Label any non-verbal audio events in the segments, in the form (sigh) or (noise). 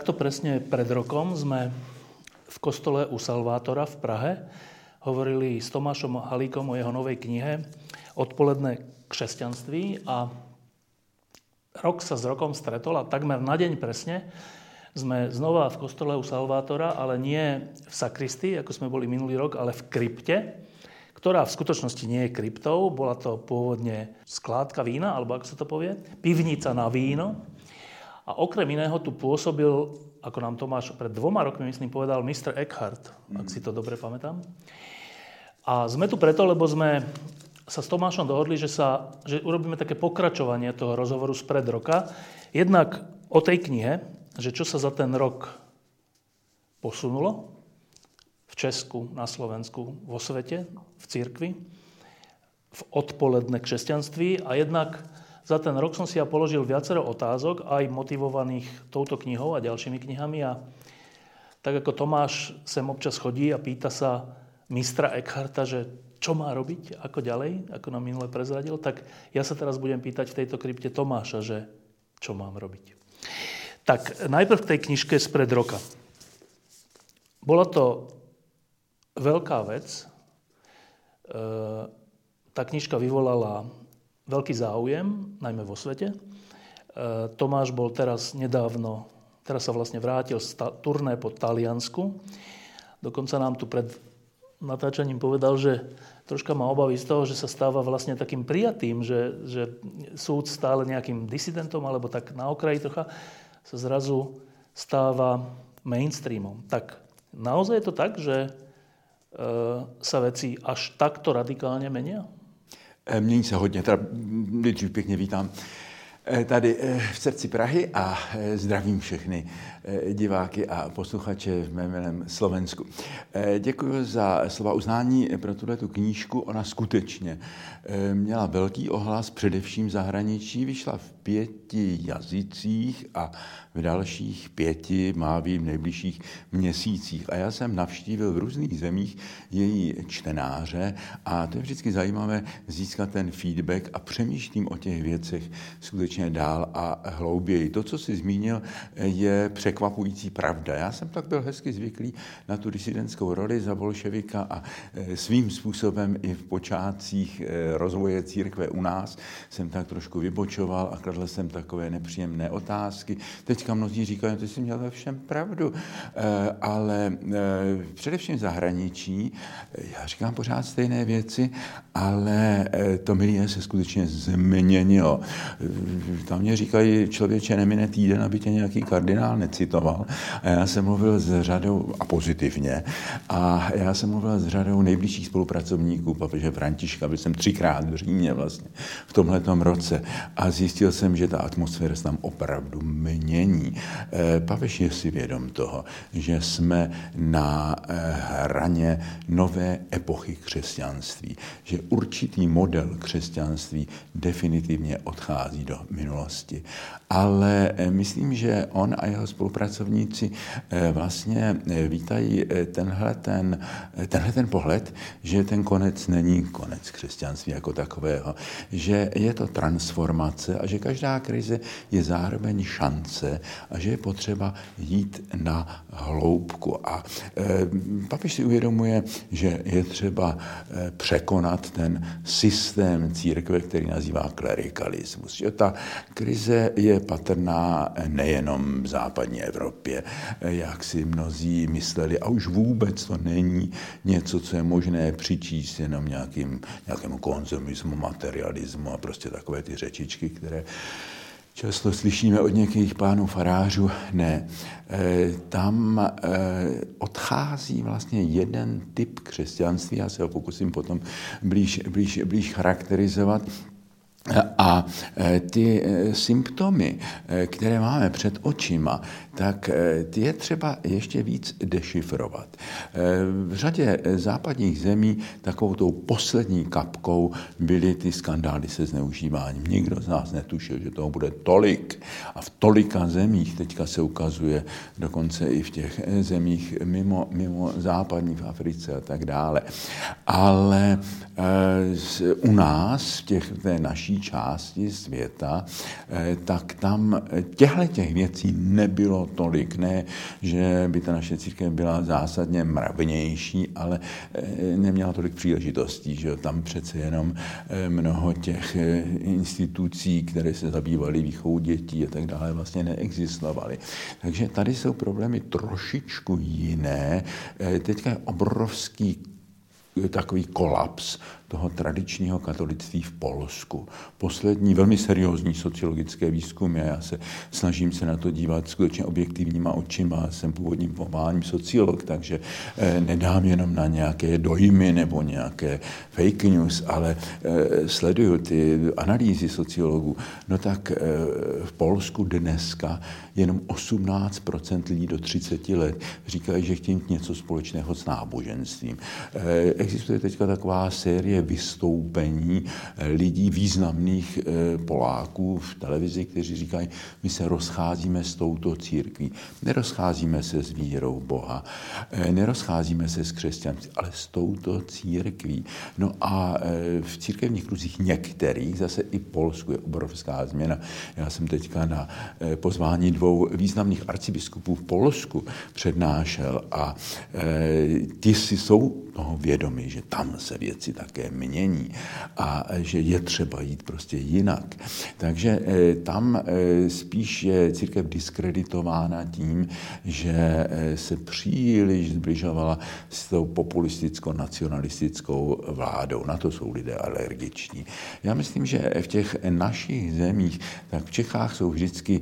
Takto presne pred rokom sme v kostole u Salvátora v Prahe hovorili s Tomášom Halíkom o jeho novej knihe Odpoledné křesťanství a rok sa s rokom stretol a takmer na deň presne sme znova v kostole u Salvátora, ale nie v sakristii, ako sme boli minulý rok, ale v krypte, ktorá v skutočnosti nie je kryptou. Bola to pôvodne skládka vína, alebo ako sa to povie, pivnica na víno. A okrem iného tu pôsobil, ako nám Tomáš pred dvoma rokmi, myslím, povedal, Mr. Eckhart, mm. ak si to dobre pamätám. A sme tu preto, lebo sme sa s Tomášom dohodli, že, sa, že urobíme také pokračovanie toho rozhovoru z pred roka. Jednak o tej knihe, že čo sa za ten rok posunulo v Česku, na Slovensku, vo svete, v církvi, v odpoledne křesťanství a jednak za ten rok som si ja položil viacero otázok, aj motivovaných touto knihou a ďalšími knihami. A tak ako Tomáš sem občas chodí a pýta sa mistra Eckharta, že čo má robiť, ako ďalej, ako nám minule prezradil, tak ja sa teraz budem pýtať v tejto krypte Tomáša, že čo mám robiť. Tak najprv k tej knižke spred roka. Bola to veľká vec. E, tá knižka vyvolala veľký záujem, najmä vo svete. Tomáš bol teraz nedávno, teraz sa vlastne vrátil z turné po Taliansku. Dokonca nám tu pred natáčaním povedal, že troška má obavy z toho, že sa stáva vlastne takým prijatým, že, že súd stále nejakým disidentom, alebo tak na okraji trocha sa zrazu stáva mainstreamom. Tak naozaj je to tak, že e, sa veci až takto radikálne menia? Eh, mění se hodně, teda nejdřív pěkně vítám eh, tady eh, v srdci Prahy a zdravím všechny diváky a posluchače v mém jménem Slovensku. Děkuji za slova uznání pro tuhle tu knížku. Ona skutečně měla velký ohlas, především v zahraničí. Vyšla v pěti jazycích a v dalších pěti má v nejbližších měsících. A já jsem navštívil v různých zemích její čtenáře a to je vždycky zajímavé získat ten feedback a přemýšlím o těch věcech skutečně dál a hlouběji. To, co si zmínil, je překvapující pravda. Já jsem tak byl hezky zvyklý na tu disidentskou roli za bolševika a e, svým způsobem i v počátcích e, rozvoje církve u nás jsem tak trošku vybočoval a kladl jsem takové nepříjemné otázky. Teď teďka mnozí říkají, ty jsi měl ve všem pravdu, eh, ale především v zahraničí, já říkám pořád stejné věci, ale to milie se skutečně změnilo. Tam mě říkají, člověče, nemine týden, aby tě nějaký kardinál necitoval. A já jsem mluvil s řadou, a pozitivně, a já jsem mluvil s řadou nejbližších spolupracovníků, papeže Františka, byl jsem třikrát v Římě vlastně v tomhletom roce a zjistil jsem, že ta atmosféra se tam opravdu mění. Eh, papež je si vědom toho, že jsme na eh, hraně nové epochy křesťanství, že určitý model křesťanství definitivně odchází do minulosti. Ale eh, myslím, že on a jeho spolupracovníci vlastně vítají tenhle ten, tenhle ten pohled, že ten konec není konec křesťanství jako takového, že je to transformace a že každá krize je zároveň šance a že je potřeba jít na hloubku. A papež si uvědomuje, že je třeba překonat ten systém církve, který nazývá klerikalismus. Že ta krize je patrná nejenom v západní Evropě, e, jak si mnozí mysleli, a už vůbec to není něco, co je možné přičíst jenom nějakým, nějakému konzumismu, materialismu a prostě takové ty řečičky, které často slyšíme od některých pánů farářů, ne. E, tam e, odchází vlastně jeden typ křesťanství, já se ho pokusím potom blíž, blíž, blíž charakterizovat, A ty symptomy, které máme před očima, tak ty je třeba ještě víc dešifrovat. V řadě západních zemí takovou tou poslední kapkou byly ty skandály se zneužíváním. Nikdo z nás netušil, že toho bude tolik. A v tolika zemích teďka se ukazuje, dokonce i v těch zemích mimo, mimo západní v Africe a tak dále. Ale u nás, v těch, té naší části světa, tak tam těchto těch věcí nebylo tolik. Ne, že by ta naše církev byla zásadně mravnější, ale eh, neměla tolik příležitostí. Že tam přece jenom eh, mnoho těch eh, institucí, které se zabývaly výchovou dětí a tak dále, vlastně neexistovaly. Takže tady jsou problémy trošičku jiné. Teďka je obrovský takový kolaps toho tradičního katolictví v Polsku. Poslední velmi seriózní sociologické výzkumy, já se snažím se na to dívat skutečně objektivníma očima, jsem původním povoláním sociolog, takže eh, nedám jenom na nějaké dojmy nebo nějaké fake news, ale eh, sleduju ty analýzy sociologů. No tak eh, v Polsku dneska jenom 18% lidí do 30 let říkají, že chtějí něco společného s náboženstvím. Existuje teďka taková série vystoupení eh, lidí, významných eh, Poláků v televizi, kteří říkají, my se rozcházíme s touto církví. Nerozcházíme se s vírou Boha, eh, nerozcházíme se s křesťanstvím, ale s touto církví. No a v církevních kruzích některých, zase i Polsku je obrovská změna. Já jsem teďka na pozvání dvou významných arcibiskupů v Polsku přednášel a ti si jsou toho vědomí, že tam se věci také mění a že je třeba jít prostě jinak. Takže eh, tam eh, spíš je církev diskreditována tím, že eh, se příliš zbližovala s tou populisticko-nacionalistickou vládou. Na to jsou lidé alergiční. Já myslím, že v těch našich zemích, tak v Čechách jsou vždycky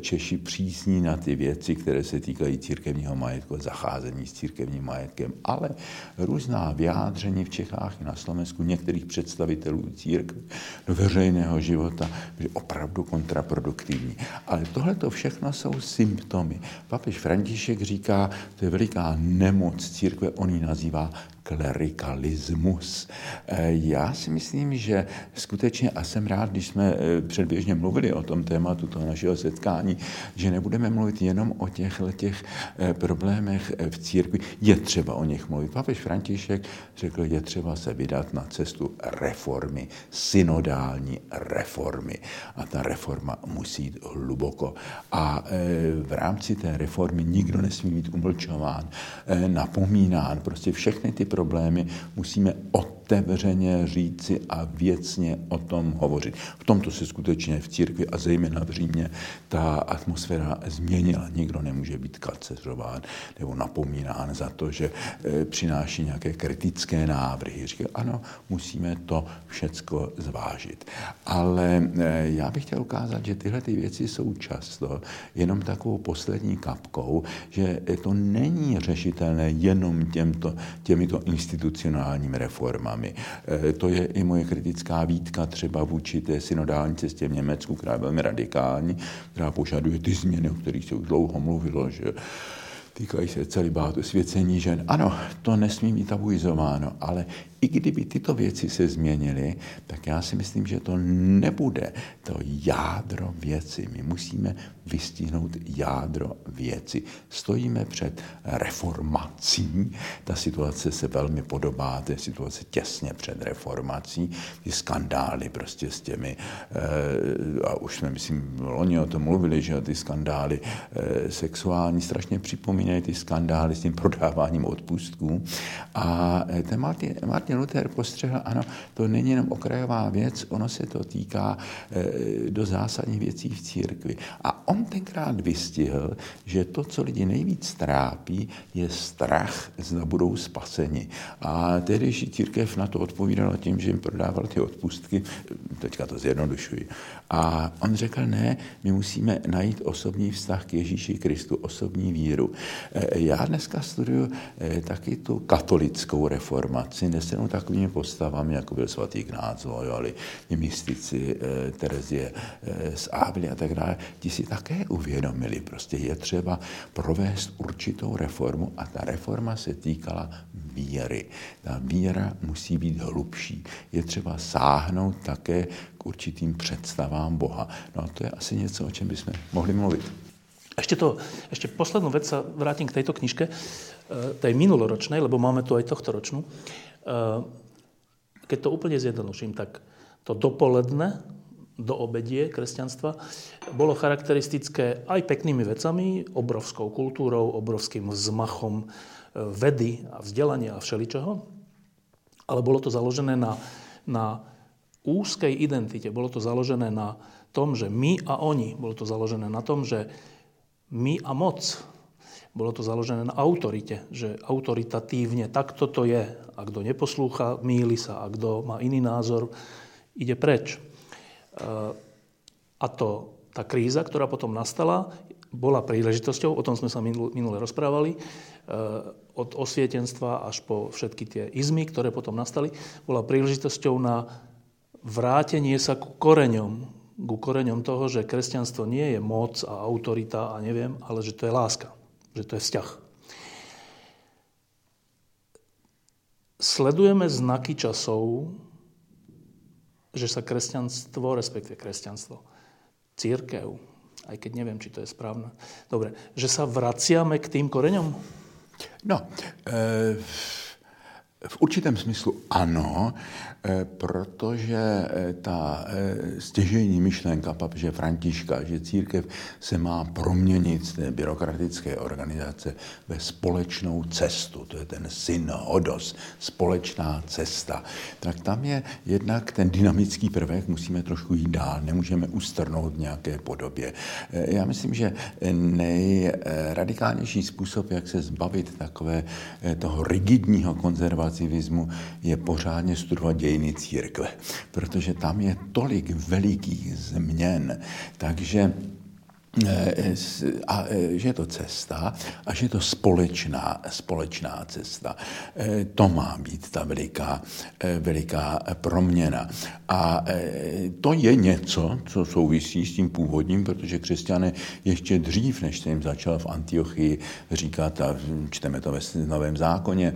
Češi přísní na ty věci, které se týkají církevního majetku, zacházení s církevním majetkem, ale různá vyjádření v Čechách i na Slovensku některých představitelů církve do veřejného života byly opravdu kontraproduktivní. Ale tohle to všechno jsou symptomy. Papež František říká, to je veliká nemoc církve, on ji nazývá klerikalismus. Eh, já si myslím, že skutečně, a jsem rád, když jsme eh, předběžně mluvili o tom tématu toho našeho setkání, že nebudeme mluvit jenom o těchto těch eh, problémech v církvi. Je třeba o nich mluvit. Papež František řekl, je třeba se vydat na cestu reformy, synodální reformy. A ta reforma musí jít hluboko. A v rámci té reformy nikdo nesmí být umlčován, napomínán. Prostě všechny ty problémy musíme otevřeně říci a věcně o tom hovořit. V tomto se skutečně v církvi a zejména v Římě ta atmosféra změnila. Nikdo nemůže být kaceřován nebo napomínán za to, že e, přináší nějaké kritické návrhy. Říká, ano, musíme to všecko zvážit. Ale e, já bych chtěl ukázat, že tyhle ty věci jsou často jenom takovou poslední kapkou, že to není řešitelné jenom těmto, těmito institucionálními reformami. E, to je i moje kritická výtka třeba vůči té synodální cestě v Německu, která je velmi radikální, která požaduje ty změny, o kterých se už dlouho mluvilo, že týkají se celibátu, svěcení žen. Ano, to nesmí být tabuizováno, ale i kdyby tyto věci se změnily, tak já si myslím, že to nebude to jádro věci. My musíme vystihnout jádro věci. Stojíme před reformací. Ta situace se velmi podobá té situace těsně před reformací. Ty skandály prostě s těmi, eh, a už jsme, myslím, loni o tom mluvili, že ty skandály eh, sexuální strašně připomínají ty skandály s tím prodáváním odpustků. A eh, ten Martin, Martin Luther postřehl, ano, to není jenom okrajová věc, ono se to týká do zásadních věcí v církvi. A on tenkrát vystihl, že to, co lidi nejvíc trápí, je strach, zda budou spaseni. A tehdejší církev na to odpovídala tím, že jim prodával ty odpustky, teďka to zjednodušuji. A on řekl, ne, my musíme najít osobní vztah k Ježíši Kristu, osobní víru. Já dneska studuju taky tu katolickou reformaci, obsazenou takovými postavami, jako byl svatý Ignác Loyoli, mystici, eh, Terezie z Ávily a tak dále, ti si také uvědomili, prostě je třeba provést určitou reformu a ta reforma se týkala víry. Ta víra musí být hlubší. Je třeba sáhnout také určitým představám Boha. No a to je asi něco, o čem bychom mohli mluvit. Ešte, to, ešte poslednú vec sa vrátim k tejto knižke, e, tej minuloročnej, lebo máme tu aj tohto ročnú. E, keď to úplne zjednoduším, tak to dopoledne do obedie kresťanstva bolo charakteristické aj peknými vecami, obrovskou kultúrou, obrovským vzmachom e, vedy a vzdelania a všeličoho, ale bolo to založené na, na úzkej identite, bolo to založené na tom, že my a oni, bolo to založené na tom, že my a moc. Bolo to založené na autorite, že autoritatívne takto to je. A kto neposlúcha, míli sa. A kto má iný názor, ide preč. E, a to, tá kríza, ktorá potom nastala, bola príležitosťou, o tom sme sa minule rozprávali, e, od osvietenstva až po všetky tie izmy, ktoré potom nastali, bola príležitosťou na vrátenie sa ku koreňom, ku koreňom toho, že kresťanstvo nie je moc a autorita a neviem, ale že to je láska, že to je vzťah. Sledujeme znaky časov, že sa kresťanstvo, respektive kresťanstvo, církev, aj keď neviem, či to je správne, dobre, že sa vraciame k tým koreňom? No, e, v určitém smyslu ano, Eh, protože eh, ta eh, stěžejní myšlenka papeže Františka, že církev se má proměnit z té byrokratické organizace ve společnou cestu, to je ten synodos, společná cesta, tak tam je jednak ten dynamický prvek, musíme trošku jít dál, nemůžeme ustrnout v nějaké podobě. Já myslím, že nejradikálnější způsob, jak se zbavit takové toho rigidního konzervativismu, je pořádně studovat dějiny církve, protože tam je tolik velikých změn, takže a eh, že je to cesta a že je to společná, společná cesta. Eh, to má být ta veliká, veliká proměna. A to je něco, co souvisí s tím původním, protože křesťané ještě dřív, než se jim začal v Antiochii říkat, a čteme to ve Novém zákoně,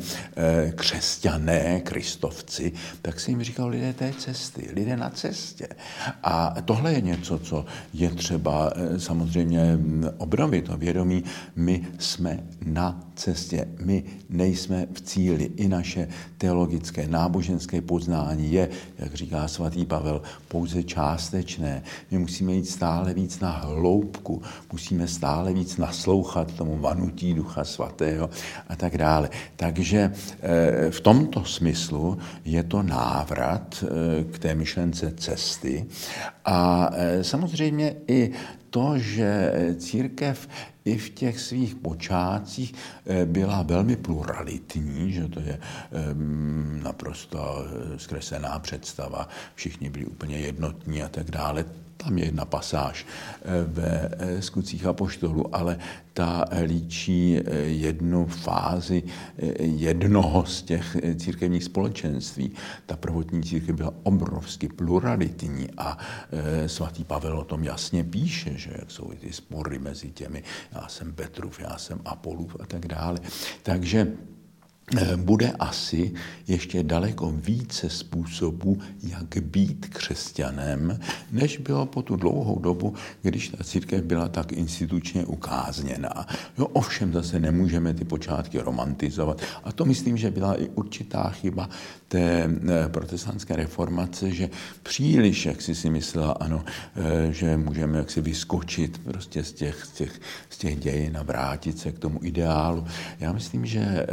křesťané, kristovci, tak se jim říkal lidé té cesty, lidé na cestě. A tohle je něco, co je třeba samozřejmě samozřejmě obnovit to vědomí, my jsme na cestě, my nejsme v cíli. I naše teologické, náboženské poznání je, jak říká svatý Pavel, pouze částečné. My musíme jít stále víc na hloubku, musíme stále víc naslouchat tomu vanutí Ducha Svatého a tak dále. Takže eh, v tomto smyslu je to návrat eh, k té myšlence cesty a eh, samozřejmě i to, že církev i v těch svých počátcích eh, byla velmi pluralitní, že to je naprosto eh, zkreslená představa, všichni byli úplně jednotní a tak dále. Tam je jedna pasáž eh, ve eh, skutcích apoštolů, ale ta líčí eh, jednu fázi jednoho z těch církevních společenství. Ta prvotní církev byla obrovsky pluralitní a svatý Pavel o tom jasně píše, že jak jsou ty spory mezi těmi, já jsem Petrův, já jsem Apolův a tak dále. Takže bude asi ještě daleko více způsobů, jak být křesťanem, než bylo po tu dlouhou dobu, když ta církev byla tak institučně ukázněná. Jo, ovšem zase nemůžeme ty počátky romantizovat. A to myslím, že byla i určitá chyba té eh, protestantské reformace, že příliš, jak si si myslela, ano, eh, že můžeme jaksi vyskočit prostě z těch, z těch, z těch dějin a vrátit se k tomu ideálu. Já myslím, že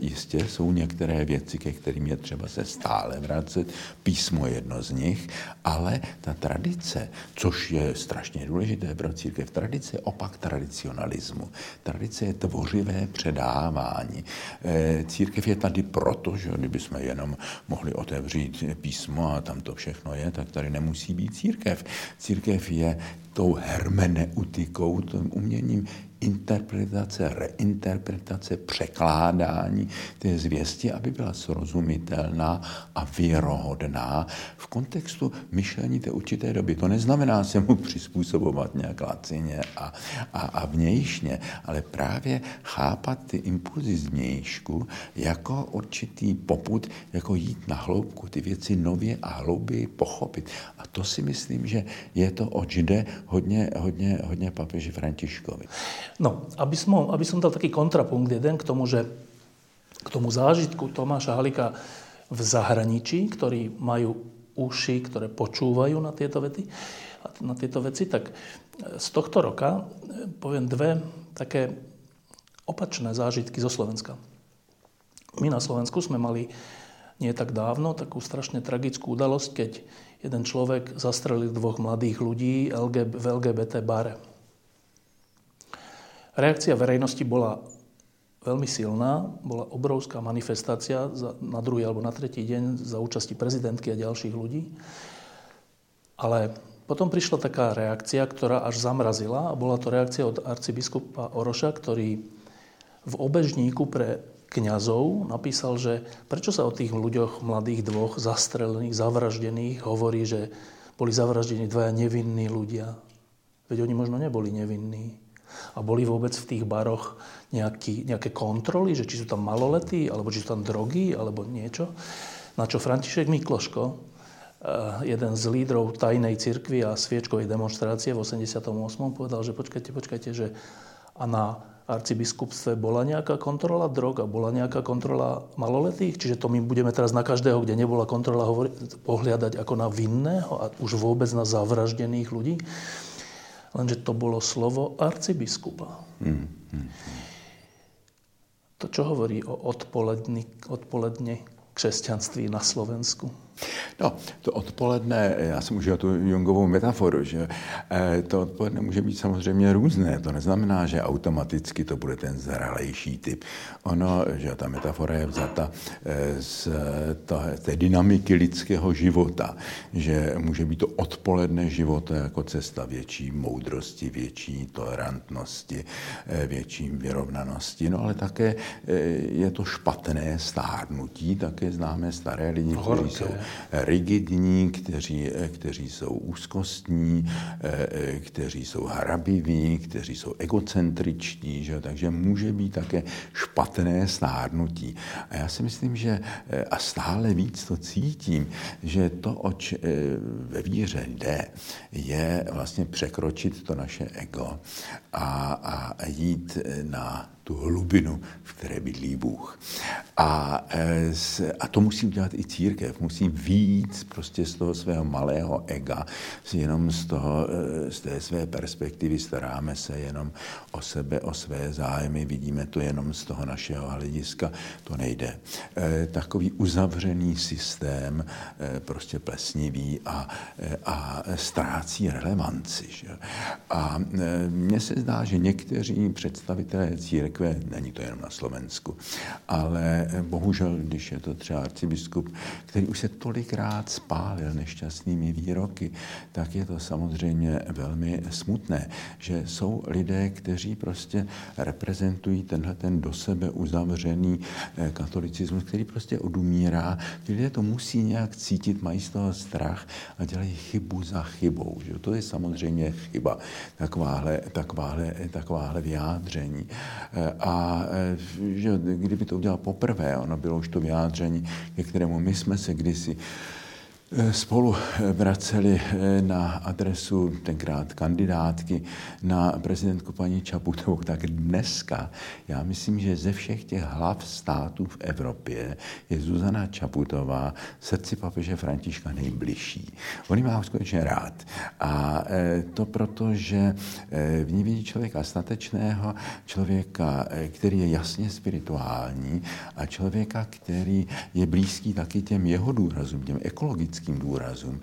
jistě jsou některé věci, ke kterým je třeba se stále vracet. Písmo je jedno z nich, ale ta tradice, což je strašně důležité pro církev, tradice je opak tradicionalismu. Tradice je tvořivé předávání. Eh, církev je tady proto, že kdybychom jenom mohli otevřít písmo a tam to všechno je, tak tady nemusí být církev. Církev je tou hermeneutikou, tím uměním interpretace, reinterpretace, překládání té zvěsti, aby byla srozumitelná a věrohodná v kontextu myšlení té určité doby. To neznamená se mu přizpůsobovat nějak lacině a, a, a vnějšně, ale právě chápat ty impulzy z vnějšku jako určitý poput, jako jít na hloubku, ty věci nově a hlouběji pochopit. A to si myslím, že je to, oč jde hodně, hodně, hodně papeži Františkovi. No, aby som, aby som dal taký kontrapunkt jeden k tomu, že k tomu zážitku Tomáša Halika v zahraničí, ktorí majú uši, ktoré počúvajú na tieto vety, na tieto veci, tak z tohto roka poviem dve také opačné zážitky zo Slovenska. My na Slovensku sme mali nie tak dávno takú strašne tragickú udalosť, keď jeden človek zastrelil dvoch mladých ľudí v LGBT bare. Reakcia verejnosti bola veľmi silná, bola obrovská manifestácia na druhý alebo na tretí deň za účasti prezidentky a ďalších ľudí. Ale potom prišla taká reakcia, ktorá až zamrazila a bola to reakcia od arcibiskupa Oroša, ktorý v obežníku pre kňazov napísal, že prečo sa o tých ľuďoch, mladých dvoch, zastrelených, zavraždených, hovorí, že boli zavraždení dvaja nevinní ľudia. Veď oni možno neboli nevinní. A boli vôbec v tých baroch nejaký, nejaké kontroly, že či sú tam maloletí, alebo či sú tam drogy, alebo niečo. Na čo František Mikloško, eh, jeden z lídrov tajnej cirkvi a sviečkovej demonstrácie v 88. povedal, že počkajte, počkajte, že a na arcibiskupstve bola nejaká kontrola drog a bola nejaká kontrola maloletých? Čiže to my budeme teraz na každého, kde nebola kontrola, pohľadať ako na vinného a už vôbec na zavraždených ľudí? Lenže to bolo slovo arcibiskupa. Mm, mm. To čo hovorí o odpoledni, odpoledne křesťanství na Slovensku? No, to odpoledne, já jsem užil tu Jungovou metaforu, že eh, to odpoledne může být samozřejmě různé. To neznamená, že automaticky to bude ten zralejší typ. Ono, že ta metafora je vzata eh, z té dynamiky lidského života, že může být to odpoledne života jako cesta větší moudrosti, větší tolerantnosti, eh, větší vyrovnanosti. No ale také je to špatné stárnutí, také známe staré lidi, kteří jsou rigidní, kteří, kteří jsou úzkostní, kteří jsou hrabiví, kteří jsou egocentriční, že? takže může být také špatné stárnutí. A já si myslím, že a stále víc to cítím, že to, oč eh, ve víře jde, je vlastně překročit to naše ego a, a jít na tu hlubinu, v které bydlí Bůh. A, e, a to musí udělat i církev. Musí víc prostě z toho svého malého ega, jenom z, toho, e, z té své perspektivy staráme se jenom o sebe, o své zájmy, vidíme to jenom z toho našeho hlediska, to nejde. E, takový uzavřený systém, prostě plesnivý a, a ztrácí relevanci. Že? A mně se zdá, že někteří představitelé církve církve, není to jenom na Slovensku, ale bohužel, když je to třeba arcibiskup, který už se tolikrát spálil nešťastnými výroky, tak je to samozřejmě velmi smutné, že jsou lidé, kteří prostě reprezentují tenhle ten do sebe uzavřený eh, katolicismus, který prostě odumírá. Ti lidé to musí nějak cítit, mají z toho strach a dělají chybu za chybou. Že? To je samozřejmě chyba, takováhle, takováhle, takováhle vyjádření. Eh, a e, že kdyby to udělal poprvé, ono bylo už to vyjádření, ke kterému my jsme se kdysi spolu eh, vraceli eh, na adresu tenkrát kandidátky na prezidentku paní Čaputovou, (laughs) tak dneska já myslím, že ze všech těch hlav států v Evropě je Zuzana Čaputová srdci papeže Františka nejbližší. On ji má skutečně rád. A to proto, že v ní vidí člověka statečného, člověka, který je jasně spirituální a člověka, který je blízký taky těm jeho důrazům, těm ekologickým politickým důrazům.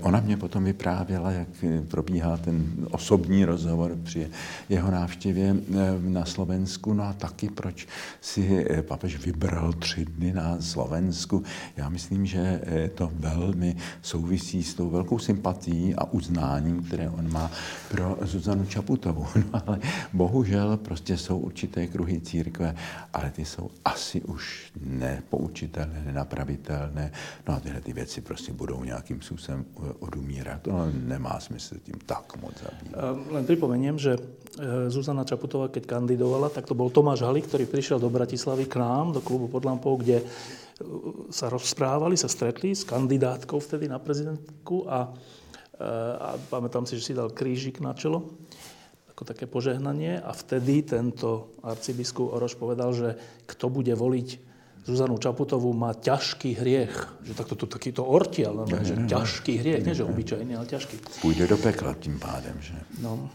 Ona mě potom vyprávěla, jak probíhá ten osobní rozhovor při jeho návštěvě na Slovensku, no a taky proč si papež vybral tři dny na Slovensku. Já myslím, že to velmi souvisí s tou velkou sympatií a uznáním, které on má pro Zuzanu Čaputovou. (laughs) No ale bohužel prostě jsou určité kruhy církve, ale ty jsou asi už nepoučitelné, nenapravitelné. No a tyhle ty věci prostě budou nějakým způsobem odumírat. To nemá smysl tím tak moc zabývat. Len pripomeniem, že e, Zuzana Čaputová, keď kandidovala, tak to bol Tomáš Halík, ktorý prišiel do Bratislavy k nám, do klubu pod lampou, kde e, sa rozprávali, sa stretli s kandidátkou vtedy na prezidentku a, a pamätám si, že si dal krížik na čelo ako také požehnanie a vtedy tento arcibiskup Oroš povedal, že kto bude voliť Zuzanu Čaputovú má ťažký hriech. Že takto to takýto ortiel, no, že ťažký hriech, nie že obyčajný, ale ťažký. Půjde do pekla tím pádem, že? No,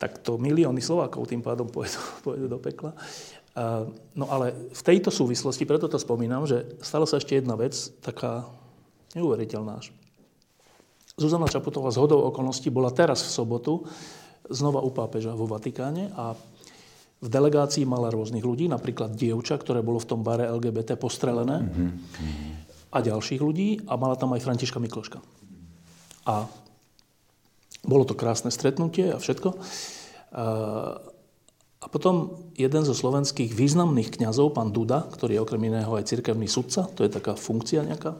tak to milióny Slovákov tým pádom pôjdu, (laughs) pôjdu do pekla. No ale v tejto súvislosti, preto to spomínam, že stala sa ešte jedna vec, taká neuveriteľná. Zuzana Čaputová z hodou okolností bola teraz v sobotu znova u pápeža vo Vatikáne a v delegácii mala rôznych ľudí, napríklad dievča, ktoré bolo v tom bare LGBT postrelené mm-hmm. a ďalších ľudí a mala tam aj Františka Mikloška. A bolo to krásne stretnutie a všetko. A potom jeden zo slovenských významných kňazov, pán Duda, ktorý je okrem iného aj cirkevný sudca, to je taká funkcia nejaká,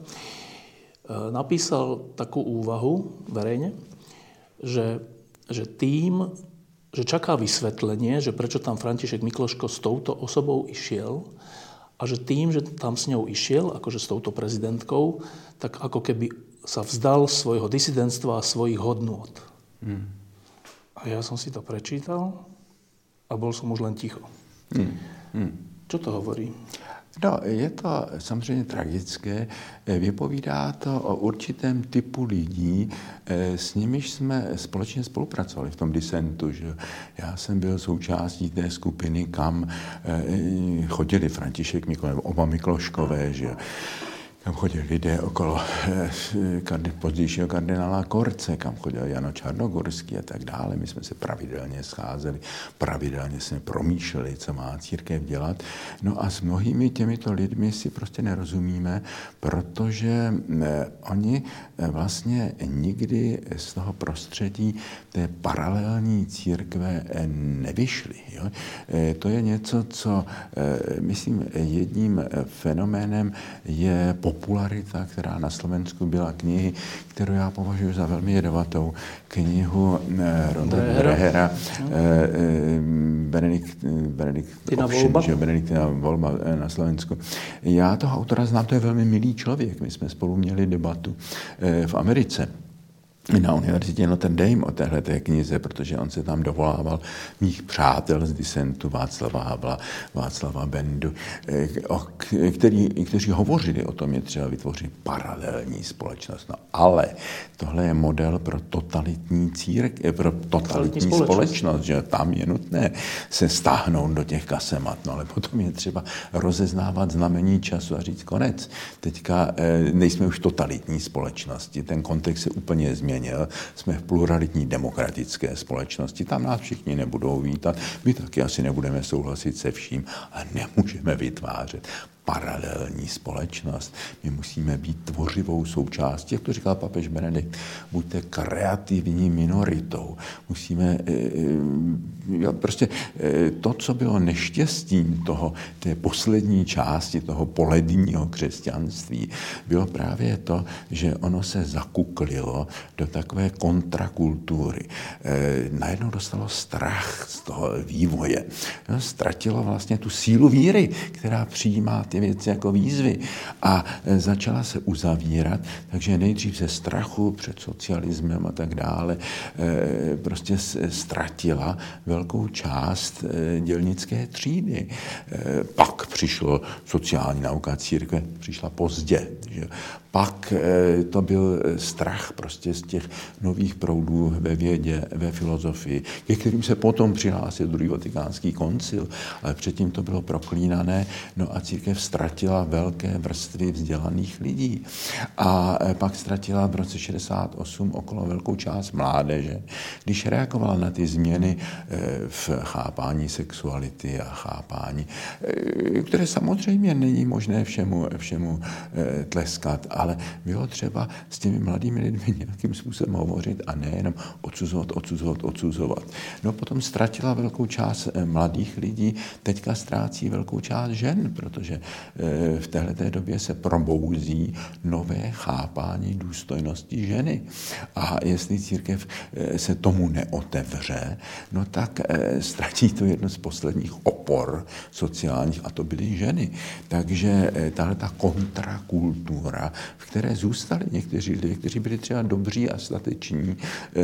napísal takú úvahu verejne, že že tým, že čaká vysvetlenie, že prečo tam František Mikloško s touto osobou išiel a že tým, že tam s ňou išiel, akože s touto prezidentkou, tak ako keby sa vzdal svojho disidentstva a svojich hodnôt. Hmm. A ja som si to prečítal a bol som už len ticho. Hmm. Hmm. Čo to hovorí? No, je to samozřejmě tragické. Eh, vypovídá to o určitém typu lidí, eh, s nimiž jsme společně spolupracovali v tom disentu. Že? Já jsem byl součástí té skupiny, kam eh, chodili František Mikloškové, oba Mikloškové, že? Kam chodili lidé okolo eh, pozdějšího kardinála Korce, kam chodil Jano Čarnogorský a tak dále. My jsme se pravidelně scházeli, pravidelně jsme promýšleli, co má církev dělat. No a s mnohými těmito lidmi si prostě nerozumíme, protože eh, oni eh, vlastně nikdy z toho prostředí té paralelní církve nevyšli. Jo? To je něco, co myslím jedním fenoménem je popularita, která na Slovensku byla knihy, kterou já považuji za velmi jedovatou, knihu eh, Ronda Brehera, no. eh, eh, Benedikt, Benedikt Volba. Že Benediktina Volba na Slovensku. Já toho autora znám, to je velmi milý člověk. My jsme spolu měli debatu v Americe na univerzitě Notre Dame o téhle té knize, protože on se tam dovolával mých přátel z disentu Václava Havla, Václava Bendu, eh, který, kteří hovořili o tom, je třeba vytvořit paralelní společnost. No, ale tohle je model pro totalitní círk, eh, pro totalitní, společnost, společnost, že tam je nutné se stáhnout do těch kasemat, no ale potom je třeba rozeznávat znamení času a říct konec. Teďka eh, nejsme už totalitní společnosti, ten kontext se úplně změnil změnil. Jsme v pluralitní demokratické společnosti, tam nás všichni nebudou vítat, my taky asi nebudeme souhlasit se vším a nemůžeme vytvářet paralelní společnost. My musíme být tvořivou součástí, jak to říkal papež Benedikt, buďte kreativní minoritou. Musíme, eh, eh, jo, prostě eh, to, co bylo neštěstím toho, té poslední části toho poledního křesťanství, bylo právě to, že ono se zakuklilo do takové kontrakultury. Najednou dostalo strach z toho vývoje. Ztratilo vlastně tu sílu víry, která přijímá ty ty věci jako výzvy a e, začala se uzavírat, takže nejdřív ze strachu před socialismem a tak dále e, prostě ztratila velkou část e, dělnické třídy. Pak přišlo sociální nauka církve, přišla pozdě. Že? Pak to byl strach prostě z těch nových proudů ve vědě, ve filozofii, ke kterým se potom přihlásil druhý vatikánský koncil, ale předtím to bylo proklínané, no a církev ztratila velké vrstvy vzdělaných lidí. A pak ztratila v roce 68 okolo velkou část mládeže, když reagovala na ty změny v chápání sexuality a chápání, které samozřejmě není možné všemu, všemu tleskat, ale bylo třeba s těmi mladými lidmi nějakým způsobem hovořit a nejenom odsuzovat, odsuzovat, odsuzovat. No potom ztratila velkou část eh, mladých lidí, teďka ztrácí velkou část žen, protože eh, v této době se probouzí nové chápání důstojnosti ženy. A jestli církev eh, se tomu neotevře, no tak ztratí to jedno z posledních opor sociálních, a to byly ženy. Takže tahle ta kontrakultura, v které zůstali někteří lidé, kteří byli třeba dobří a stateční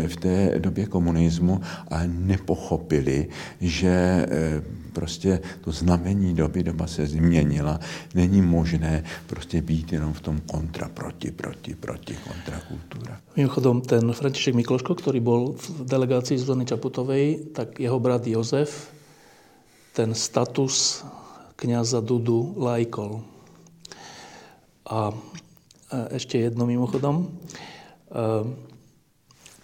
v té době komunismu, ale nepochopili, že eh, prostě to znamení doby, doba se změnila, není možné prostě být jenom v tom kontra, proti, proti, proti, kontrakultura. Mimochodom, ten František Mikloško, který byl v delegaci Zuzany Čaputovej, tak jeho brat Jozef ten status kniaza Dudu lajkol. A ešte jedno mimochodom.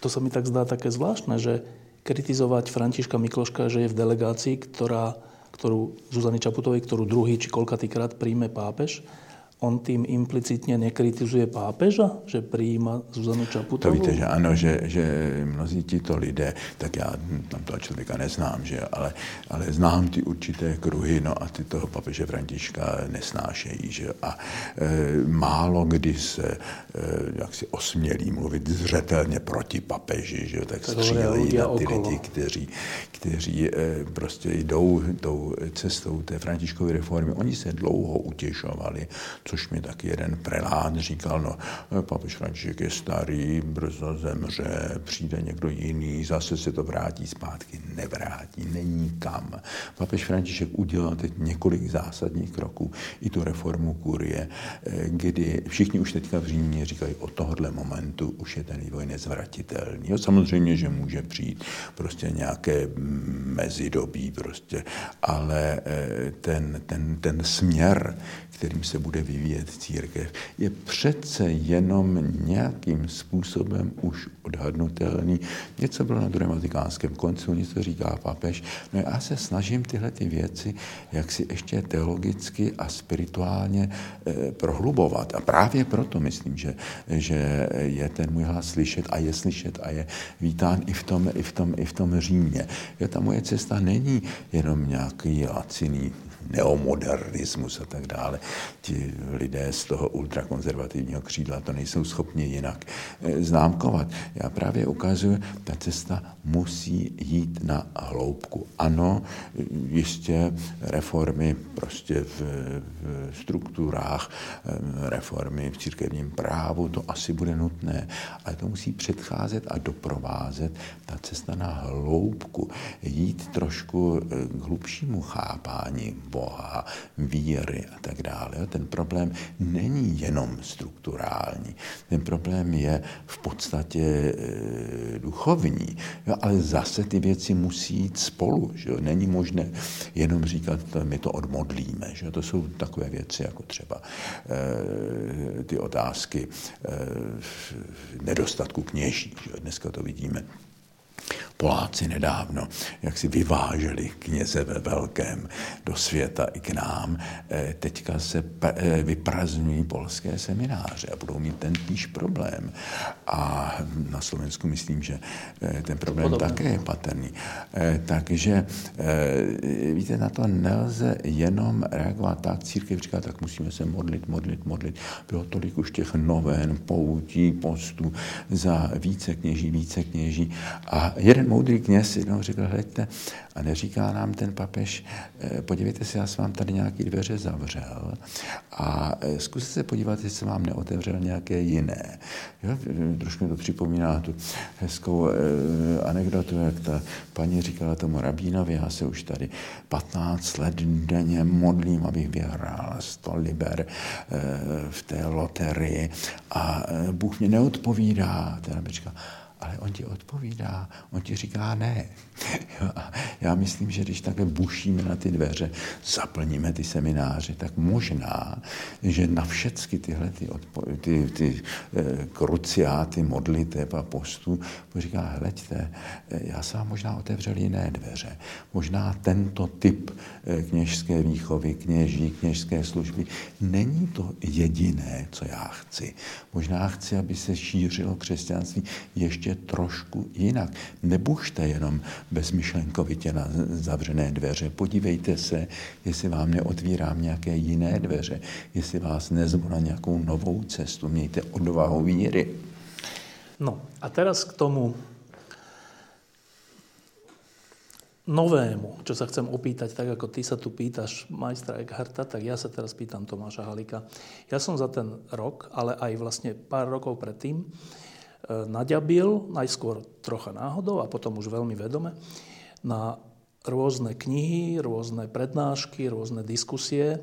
To sa mi tak zdá také zvláštne, že kritizovať Františka Mikloška, že je v delegácii, ktorá, ktorú Zuzany Čaputovej, ktorú druhý či koľkatýkrát príjme pápež, on tým implicitně nekritizuje pápeža, že přijíma Zuzanu Čaputovou? To víte, že ano, že, že mnozí tito lidé, tak já tam toho člověka neznám, že, ale, ale znám ty určité kruhy, no a ty toho papeže Františka nesnášejí, že, a e, málo kdy se e, jak si osmělí mluvit zřetelně proti papeži, že, tak střílejí na ty lidi, kteří, kteří e, prostě jdou tou cestou té Františkové reformy. Oni se dlouho utěšovali, což mi taky jeden prelát říkal, no papež František je starý, brzo zemře, přijde někdo jiný, zase se to vrátí zpátky. Nevrátí, není kam. Papež František udělal teď několik zásadních kroků, i tu reformu kurie, kdy všichni už teďka v Římě říkají, od tohohle momentu už je ten vývoj nezvratitelný. Jo, samozřejmě, že může přijít prostě nějaké mezidobí, prostě, ale eh, ten, ten, ten směr, kterým se bude vyvíjet církev, je přece jenom nějakým způsobem už odhadnutelný. Něco bylo na druhém vatikánském koncilu, něco říká papež. No já se snažím tyhle ty věci jak si ještě teologicky a spirituálně eh, prohlubovat. A právě proto myslím, že, že je ten můj hlas slyšet a je slyšet a je vítán i v tom, i v tom, i v tom Římě. Je ta moje cesta není jenom nějaký laciný neomodernismus a tak dále. Ti lidé z toho ultrakonzervativního křídla to nejsou schopni jinak eh, známkovat. Já právě ukazuju, ta cesta musí jít na hloubku. Ano, jistě reformy prostě v, v strukturách, eh, reformy v církevním právu, to asi bude nutné, ale to musí předcházet a doprovázet ta cesta na hloubku, jít trošku eh, k hlubšímu chápání Boha, víry a tak dále. Ten problém není jenom strukturální, ten problém je v podstatě e, duchovní, jo, ale zase ty věci musí jít spolu. Že jo. Není možné jenom říkat, my to odmodlíme. Že To jsou takové věci, jako třeba e, ty otázky e, nedostatku kněží. Že jo. Dneska to vidíme Poláci nedávno, jak si vyváželi kněze ve velkém do světa i k nám, eh, teďka se eh, vyprazňují polské semináře a budou mít ten týž problém. A na Slovensku myslím, že eh, ten problém Podobně. také je patrný. Takže víte, na to nelze jenom reagovat tak. Církev říká, tak musíme se modlit, modlit, modlit. Bylo tolik už těch noven, poutí, postů za více kněží, více kněží. A jeden moudrý kněz jednou řekl, hleďte, a neříká nám ten papež, eh, podívejte se, já jsem vám tady nějaký dveře zavřel a eh, zkuste se podívat, jestli vám neotevřel nějaké jiné. Jo? Trošku to připomíná tu hezkou eh, anekdotu, jak ta paní říkala tomu rabínovi, já se už tady 15 let denně modlím, abych vyhrál 100 liber v té loterii a Bůh mě neodpovídá. Ten říká, ale on ti odpovídá, on ti říká ne. (laughs) Já myslím, že když takhle bušíme na ty dveře, zaplníme ty semináře, tak možná, že na všechny tyhle ty, odpo- ty, ty eh, kruciáty modliteb a postů říká, hleďte, eh, já jsem vám možná otevřel jiné dveře. Možná tento typ eh, kněžské výchovy, kněží, kněžské služby není to jediné, co já chci. Možná chci, aby se šířilo křesťanství ještě trošku jinak. Nebušte jenom bezmyšlenkovitě na zavřené dveře. Podívejte se, jestli vám neotvírám nějaké jiné dveře, jestli vás nezvu na nějakou novou cestu. Mějte odvahu víry. No a teraz k tomu novému, čo sa chcem opýtať, tak ako ty sa tu pýtaš majstra Eckharta, tak ja sa teraz pýtam Tomáša Halika. Ja som za ten rok, ale aj vlastne pár rokov predtým, naďabil, najskôr trocha náhodou a potom už veľmi vedome, na rôzne knihy, rôzne prednášky, rôzne diskusie,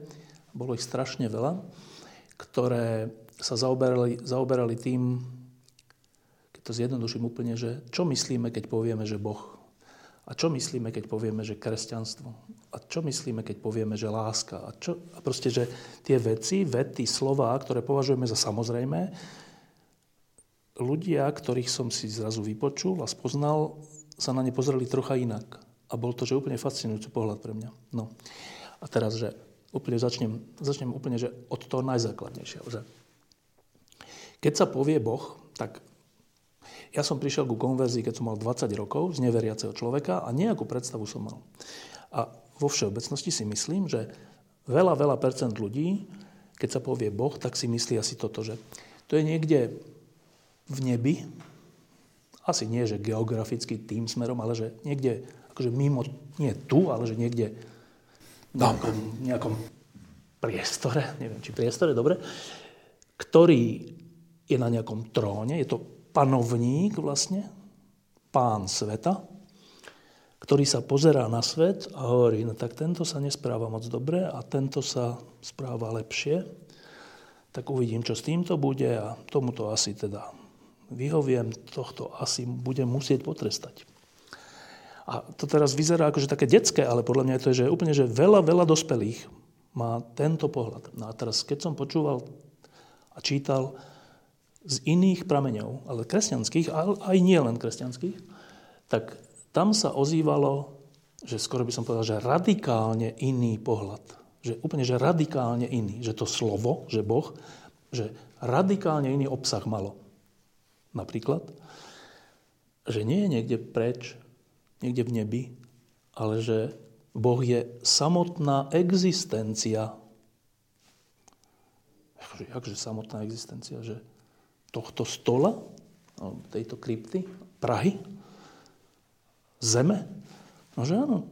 bolo ich strašne veľa, ktoré sa zaoberali, zaoberali tým, keď to zjednoduším úplne, že čo myslíme, keď povieme, že Boh a čo myslíme, keď povieme, že kresťanstvo? A čo myslíme, keď povieme, že láska? A, čo, a proste, že tie veci, vety, slová, ktoré považujeme za samozrejmé, ľudia, ktorých som si zrazu vypočul a spoznal, sa na ne pozreli trocha inak. A bol to, že úplne fascinujúci pohľad pre mňa. No. A teraz, že úplne začnem, začnem úplne že od toho najzákladnejšieho. Že keď sa povie Boh, tak ja som prišiel ku konverzii, keď som mal 20 rokov z neveriaceho človeka a nejakú predstavu som mal. A vo všeobecnosti si myslím, že veľa, veľa percent ľudí, keď sa povie Boh, tak si myslí asi toto, že to je niekde v nebi, asi nie, že geograficky tým smerom, ale že niekde, akože mimo, nie tu, ale že niekde v nejakom, nejakom priestore, neviem, či priestore, dobre, ktorý je na nejakom tróne, je to panovník vlastne, pán sveta, ktorý sa pozerá na svet a hovorí, no tak tento sa nespráva moc dobre a tento sa správa lepšie, tak uvidím, čo s týmto bude a tomuto asi teda vyhoviem, tohto asi budem musieť potrestať. A to teraz vyzerá akože také detské, ale podľa mňa je to že úplne, že veľa, veľa dospelých má tento pohľad. No a teraz, keď som počúval a čítal z iných prameňov, ale kresťanských, ale aj nie len kresťanských, tak tam sa ozývalo, že skoro by som povedal, že radikálne iný pohľad. Že úplne, že radikálne iný. Že to slovo, že Boh, že radikálne iný obsah malo. Napríklad, že nie je niekde preč, niekde v nebi, ale že Boh je samotná existencia. Jakže samotná existencia? Že tohto stola, tejto krypty, Prahy, zeme? No, že áno.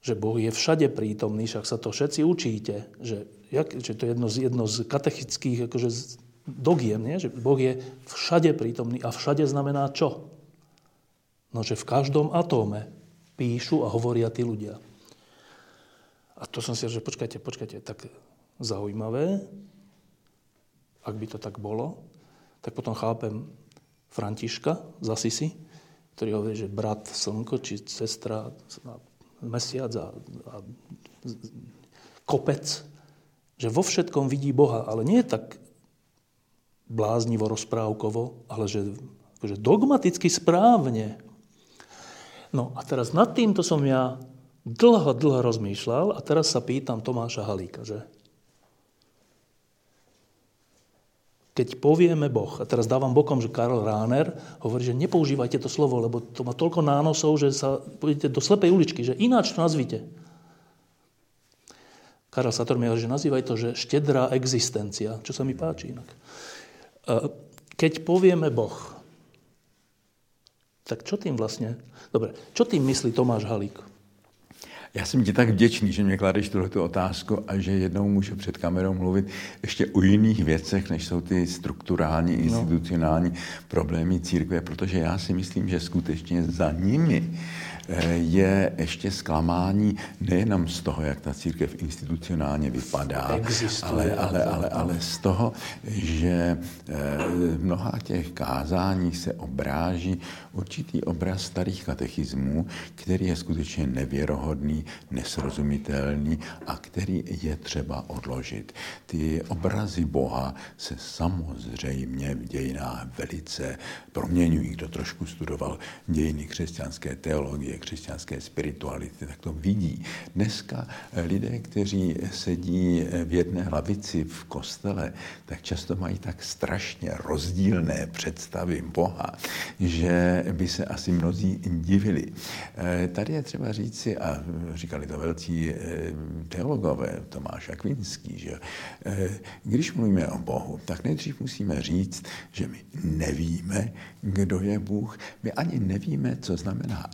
Že Boh je všade prítomný, však sa to všetci učíte, že, jak, že to je jedno z, jedno z katechických akože, dogiem, nie? že Boh je všade prítomný a všade znamená čo? No, že v každom atóme píšu a hovoria tí ľudia. A to som si že počkajte, počkajte, tak zaujímavé, ak by to tak bolo, tak potom chápem Františka z Asisi, ktorý hovorí, že brat slnko, či sestra mesiac a, a kopec, že vo všetkom vidí Boha, ale nie tak bláznivo, rozprávkovo, ale že akože dogmaticky správne. No a teraz nad týmto som ja dlho, dlho rozmýšľal a teraz sa pýtam Tomáša Halíka, že keď povieme Boh, a teraz dávam bokom, že Karl Rahner hovorí, že nepoužívajte to slovo, lebo to má toľko nánosov, že sa pôjdete do slepej uličky, že ináč to nazvite. Karl Sator mi hovorí, že nazývaj to, že štedrá existencia, čo sa mi páči inak. Keď povieme Boh, tak čo tým vlastne... Dobre, čo tým myslí Tomáš Halík? Já jsem ti tak vděčný, že mě kladeš tuto otázku a že jednou můžu před kamerou mluvit ještě o jiných věcech, než jsou ty strukturální, no. institucionální no. problémy církve, protože já si myslím, že skutečně za nimi je ještě zklamání nejenom z toho, jak ta církev institucionálně vypadá, ale, ale, ale, ale z toho, že v mnoha těch kázání se obráží určitý obraz starých katechismů, který je skutečně nevěrohodný, nesrozumitelný a který je třeba odložit. Ty obrazy Boha se samozřejmě v dějinách velice proměňují. Kdo trošku studoval dějiny křesťanské teologie, křesťanské spirituality, tak to vidí. Dneska lidé, kteří sedí v jedné lavici v kostele, tak často mají tak strašně rozdílné představy Boha, že by se asi mnozí divili. Tady je třeba říci, a říkali to velcí teologové, Tomáš Akvinský, že když mluvíme o Bohu, tak nejdřív musíme říct, že my nevíme, kdo je Bůh. My ani nevíme, co znamená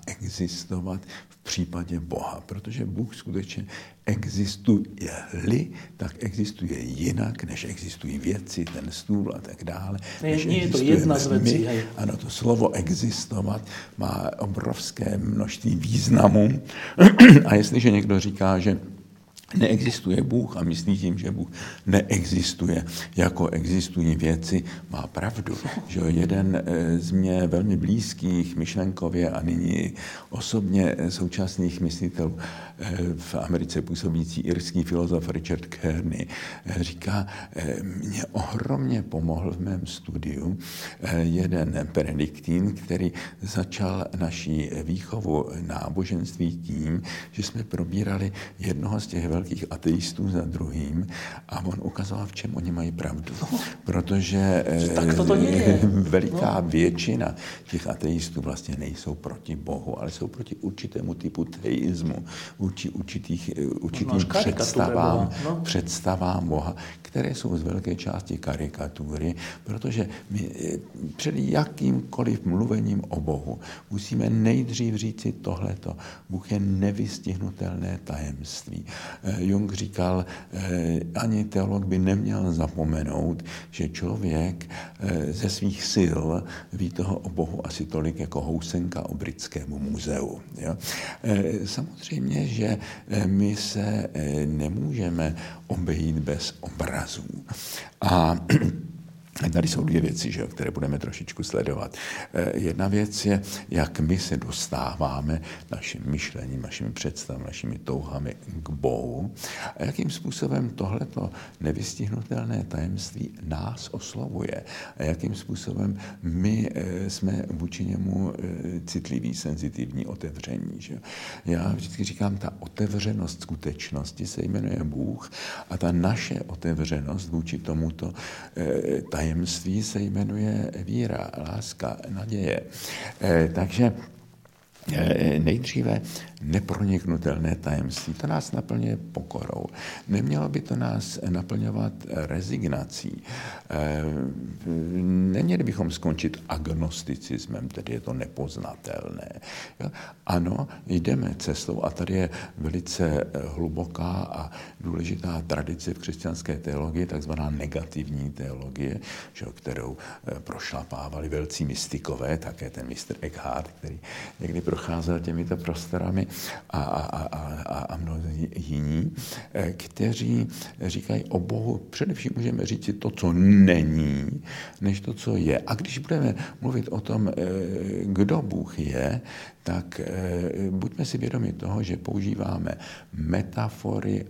existovat v případě Boha, protože Bůh skutečně existuje-li, tak existuje jinak, než existují věci, ten stůl a tak dále. Ne, je to jedna z věcí. Ano, to slovo existovat má obrovské množství významů. (clears throat) a jestliže někdo říká, že neexistuje Bůh a myslí tím, že Bůh neexistuje, jako existují věci, má pravdu. Že jeden eh, z mě velmi blízkých myšlenkově a nyní osobně eh, současných myslitelů eh, v Americe působící irský filozof Richard Kearney říká, mě ohromně pomohl v mém studiu jeden benediktín, který začal naší výchovu náboženství tím, že jsme probírali jednoho z těch velkých ateistů za druhým a on ukazoval, v čem oni mají pravdu. Protože tak to (laughs) je. veliká no. většina těch ateistů vlastně nejsou proti Bohu, ale jsou proti určitému typu teismu, urči, určitých, určitým no, představám, no. představám Boha, které jsou z velké části karikatury, protože my před jakýmkoliv mluvením o Bohu musíme nejdřív říci tohleto. Bůh je nevystihnutelné tajemství. Jung říkal, eh, ani teolog by neměl zapomenout, že člověk eh, ze svých sil ví toho o Bohu asi tolik jako housenka o britskému muzeu. Eh, samozřejmě, že my se nemůžeme obejít bez obrazů. A (clears throat) Tady jsou dvě věci, že, které budeme trošičku sledovat. Eh, jedna věc je, jak my se dostáváme naším myšlením, našimi představami, našimi touhami k Bohu a jakým způsobem tohleto nevystihnutelné tajemství nás oslovuje a jakým způsobem my eh, jsme vůči němu eh, citliví, senzitivní, otevření. Že? Já vždycky říkám, ta otevřenost skutečnosti se jmenuje Bůh a ta naše otevřenost vůči tomuto tajemství tajemství se jmenuje víra, láska, naděje. Eh, takže eh, nejdříve neproniknutelné tajemství. To nás naplňuje pokorou. Nemělo by to nás naplňovat rezignací. Eh, neměli bychom skončit agnosticismem, tedy je to nepoznatelné. Ano, jdeme cestou a tady je velice hluboká a důležitá tradice v křesťanské teologii, takzvaná negativní teologie, kterou eh, prošlapávali velcí mystikové, také ten mistr Eckhart, který někdy procházel těmito prostorami a, a, a, a mnozí jiní, eh, kteří říkají o Bohu, především můžeme říct si to, co není, než to, co je. A když budeme mluvit o tom, eh, kdo Bůh je, tak eh, buďme si vědomi toho, že používáme metafory,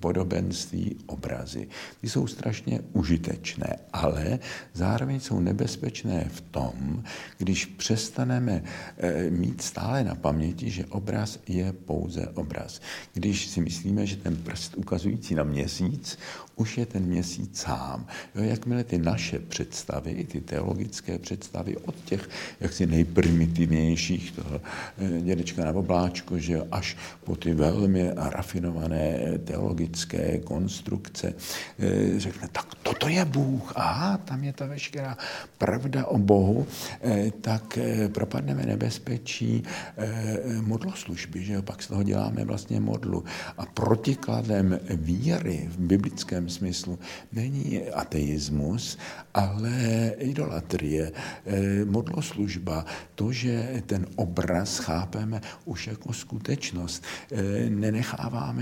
podobenství, obrazy. Ty jsou strašně užitečné, ale zároveň jsou nebezpečné v tom, když přestaneme eh, mít stále na paměti, že obraz je pouze obraz. Když si myslíme, že ten prst ukazující na měsíc už je ten měsíc sám. Jo, jakmile ty naše představy, ty teologické představy od těch jaksi nejprimitivnějších, toho eh, dědečka na obláčku, že až po ty velmi rafinované rafinované teologické konstrukce, eh, řekne, tak toto je Bůh, aha, tam je ta veškerá pravda o Bohu, eh, tak propadneme nebezpečí modloslužby, že jo? pak z toho děláme vlastně modlu. A protikladem víry v biblickém smyslu není ateismus, ale idolatrie, modloslužba, to, že ten obraz chápeme už jako skutečnost. E,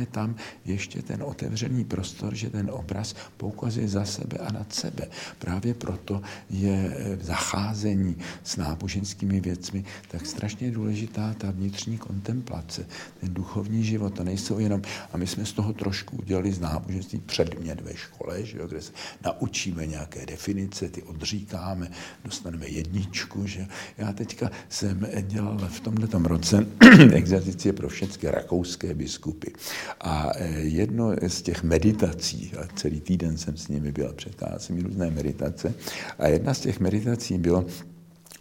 nenecháváme tam ještě ten otevřený prostor, že ten obraz poukazuje za sebe a nad sebe. Právě proto je zacházení s náboženskými věcmi tak strašně důležitá ta vnitřní kontemplace, ten duchovní život. To nejsou jenom, a my jsme z toho trošku udělali z náboženství předmět ve škole, že jo, kde se naučíme nějaké definice, ty odříkáme, dostaneme jedničku. Že? Já teďka jsem dělal v tomto roce (clears throat) exercicie pro všechny rakouské biskupy. A e, jedno z těch meditací, a celý týden jsem s nimi byl, předcházím různé meditace, a jedna z těch meditací bylo,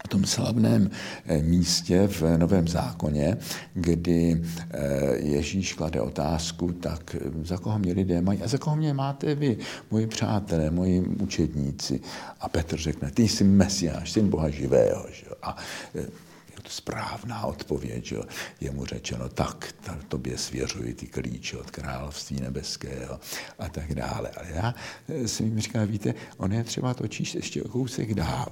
v tom slavném e, místě v Novém zákoně, kdy e, Ježíš klade otázku, tak za koho mě lidé mají a za koho mě máte vy, moji přátelé, moji učedníci. A Petr řekne, ty jsi Mesiáš, syn Boha živého. A správná odpověď. Že? Je mu řečeno, tak tobě svěřuji ty klíče od království nebeského a tak dále. Ale já eh, si mi říkám, víte, on je třeba točíš ještě o kousek dál.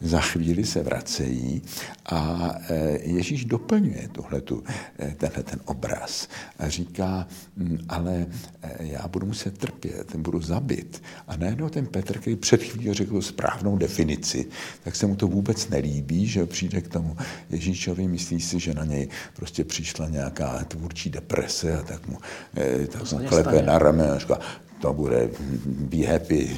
Za chvíli se vracejí a eh, Ježíš doplňuje tuhletu, eh, tenhle ten obraz a říká, hm, ale já budu muset trpět, budu zabit. A najednou ten Petr, který před chvílí řekl správnou definici, tak se mu to vůbec nelíbí, že přijde k tomu, Ježíšovi, myslí si, že na něj prostě přišla nějaká tvůrčí deprese a tak mu, eh, tak mu klepe na rameno a říká, to bude be happy,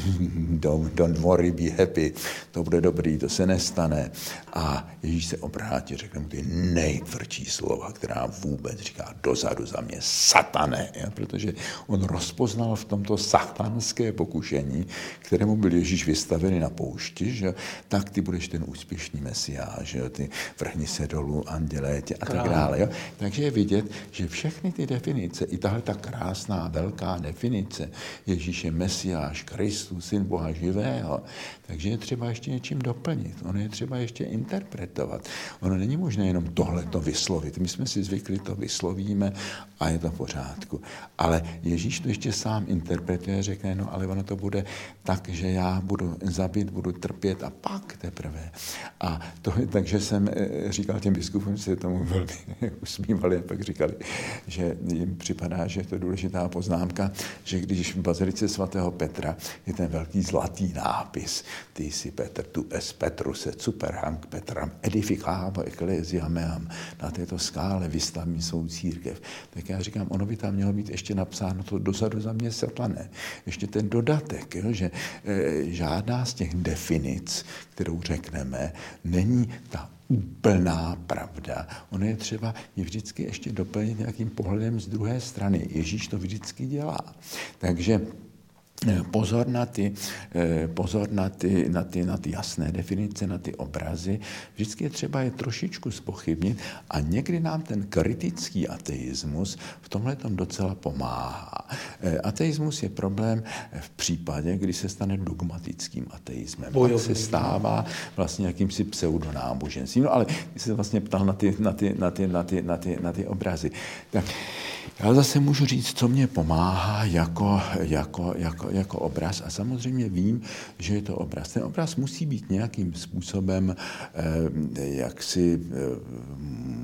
don't, don't worry, be happy, to bude dobrý, to se nestane. A Ježíš se obrátí, řekne mu ty nejtvrdší slova, která vůbec říká dozadu za mě, satane, ja? protože on rozpoznal v tomto satanské pokušení, kterému byl Ježíš vystavený na poušti, že tak ty budeš ten úspěšný mesiáš, že ty vrhni se dolů, andělé tě a tak dále. Jo? Takže je vidět, že všechny ty definice, i tahle ta krásná, velká definice, Ježíš je Mesiáš, Kristus, Syn Boha živého. Takže je třeba ještě něčím doplnit. Ono je třeba ještě interpretovat. Ono není možné jenom tohle to vyslovit. My jsme si zvykli, to vyslovíme a je to v pořádku. Ale Ježíš to ještě sám interpretuje řekne, no ale ono to bude tak, že já budu zabít, budu trpět a pak teprve. A to, takže jsem eh, říkal těm biskupům, se tomu velmi (laughs) usmívali a pak říkali, že jim připadá, že je to důležitá poznámka, že když bazilice svatého Petra je ten velký zlatý nápis, ty jsi Petr, tu es Petrus, super hank Petram, edificávo ecclesia meam, na této skále vystavím svou církev. Tak já říkám, ono by tam mělo být ještě napsáno to dozadu za mě světlané. Ještě ten dodatek, jo, že e, žádná z těch definic, kterou řekneme, není ta úplná pravda. Ono je třeba ji vždycky ještě doplnit nějakým pohledem z druhé strany. Ježíš to vždycky dělá. Takže pozor na ty, eh, pozor na ty, na, ty, na ty jasné definice, na ty obrazy. Vždycky je třeba je trošičku spochybnit a někdy nám ten kritický ateismus v tomhle tom docela pomáhá. Eh, ateismus je problém v případě, kdy se stane dogmatickým ateismem. Pak se stává vlastně jakýmsi pseudonáboženstvím. No ale ty se vlastně ptal na ty, na ty, na ty, na ty, na ty, na ty obrazy. Tak já zase můžu říct, co mě pomáhá jako, jako, jako, jako obraz a samozřejmě vím, že je to obraz. Ten obraz musí být nějakým způsobem, eh, jak si eh,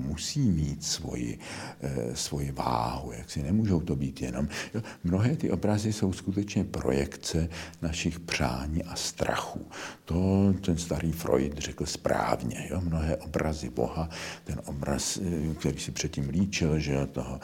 musí mít svoji, eh, svoji váhu, jak si nemůžou to být jenom. Mnohé ty obrazy jsou skutečně projekce našich přání a strachů. To ten starý Freud řekl správně. Jo? Mnohé obrazy Boha, ten obraz, který si předtím líčil, že toho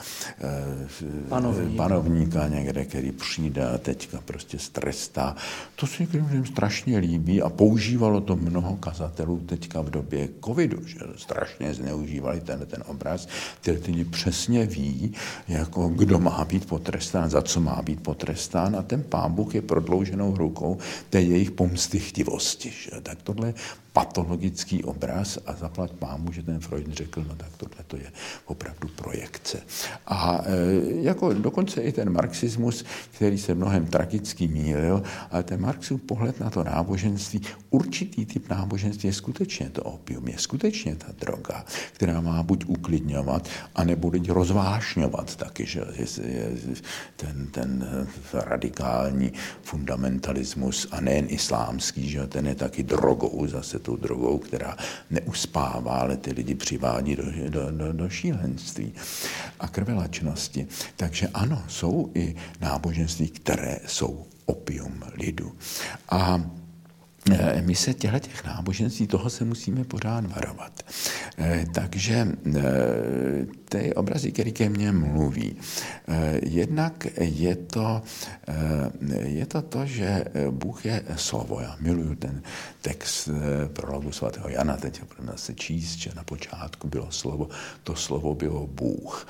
panovníka. panovníka někde, který přijde a teďka prostě strestá. To se některým strašně líbí a používalo to mnoho kazatelů teďka v době covidu, že strašně zneužívali ten, ten obraz. Ty lidi přesně ví, jako kdo má být potrestán, za co má být potrestán a ten pán Bůh je prodlouženou rukou té jejich pomsty chtivosti. Že? Tak tohle patologický obraz a zaplať pámu, že ten Freud řekl, no tak tohle to je opravdu projekce. A e, jako dokonce i ten marxismus, který se mnohem tragicky mýlil, ale ten Marxův pohled na to náboženství, určitý typ náboženství je skutečně to opium, je skutečně ta droga, která má buď uklidňovat, anebo teď rozvášňovat taky, že je ten, ten radikální fundamentalismus a nejen islámský, že ten je taky drogou, zase tou drogou, která neuspává, ale ty lidi přivádí do, do, do, do šílenství a krvelačnosti. Takže ano, jsou i náboženství, které jsou opium lidu. A e, my se těchto těch náboženství, toho se musíme pořád varovat. E, takže e, ty obrazy, které ke mně mluví. Eh, jednak je to, eh, je to to, že Bůh je slovo. Já miluju ten text eh, prologu svatého Jana, teď ho budeme se číst, že na počátku bylo slovo, to slovo bylo Bůh.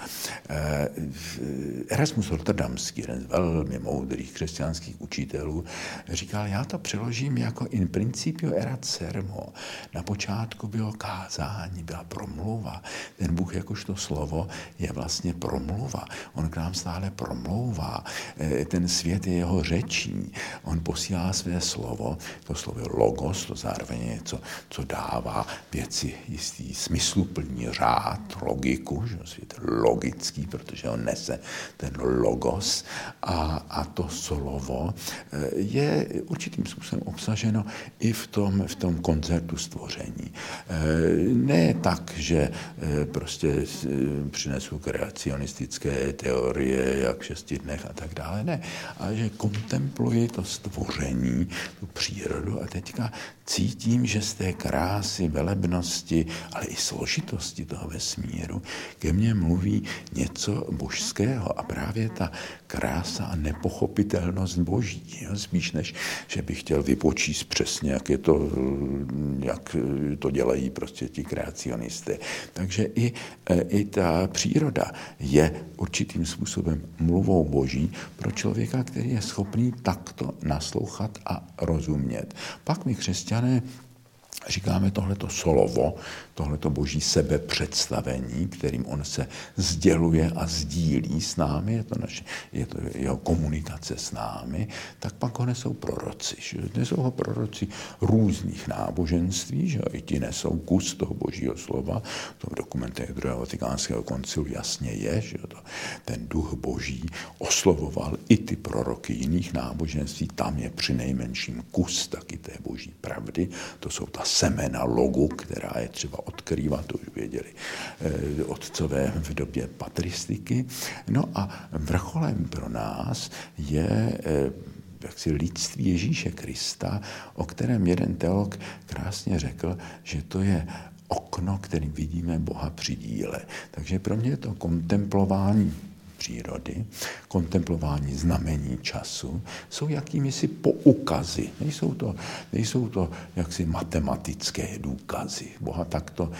Erasmus Rotterdamský, jeden z velmi moudrých křesťanských učitelů, říkal, já to přeložím jako in principio erat sermo. Na počátku bylo kázání, byla promluva. Ten Bůh jakožto slovo je vlastně promluva. On k nám stále promlouvá. E, ten svět je jeho řečí. On posílá své slovo, to slovo logos, to zároveň je něco, co dává věci jistý smysluplný řád, logiku, že svět je logický, protože on nese ten logos a, a to slovo e, je určitým způsobem obsaženo i v tom, v tom koncertu stvoření. E, ne tak, že prostě přinesu kreacionistické teorie, jak v šesti dnech a tak dále. Ne, ale že kontempluji to stvoření, tu přírodu a teďka cítím, že z té krásy, velebnosti, ale i složitosti toho vesmíru ke mně mluví něco božského a právě ta krása a nepochopitelnost boží. Jo? Spíš než, že bych chtěl vypočíst přesně, jak, je to, jak to dělají prostě ti kreacionisté. Takže i, i ta příroda je určitým způsobem mluvou boží pro člověka, který je schopný takto naslouchat a rozumět. Pak my křesťané říkáme tohleto slovo, tohleto boží sebepředstavení, kterým on se sděluje a sdílí s námi, je to, naše, je to jeho komunikace s námi, tak pak ho nesou proroci. Že? Nesou ho proroci různých náboženství, že i ti nesou kus toho božího slova, to v dokumentech druhého vatikánského koncilu jasně je, že to, ten duch boží oslovoval i ty proroky jiných náboženství, tam je při nejmenším kus taky té boží pravdy, to jsou ta semena logu, která je třeba odkrývat, to už věděli eh, otcové v době patristiky. No a vrcholem pro nás je eh, jaksi lidství Ježíše Krista, o kterém jeden teolog krásně řekl, že to je okno, kterým vidíme Boha při díle. Takže pro mě je to kontemplování přírody, kontemplování znamení času, jsou jakými si poukazy. Nejsou to, nejsou to jaksi matematické důkazy. Boha takto,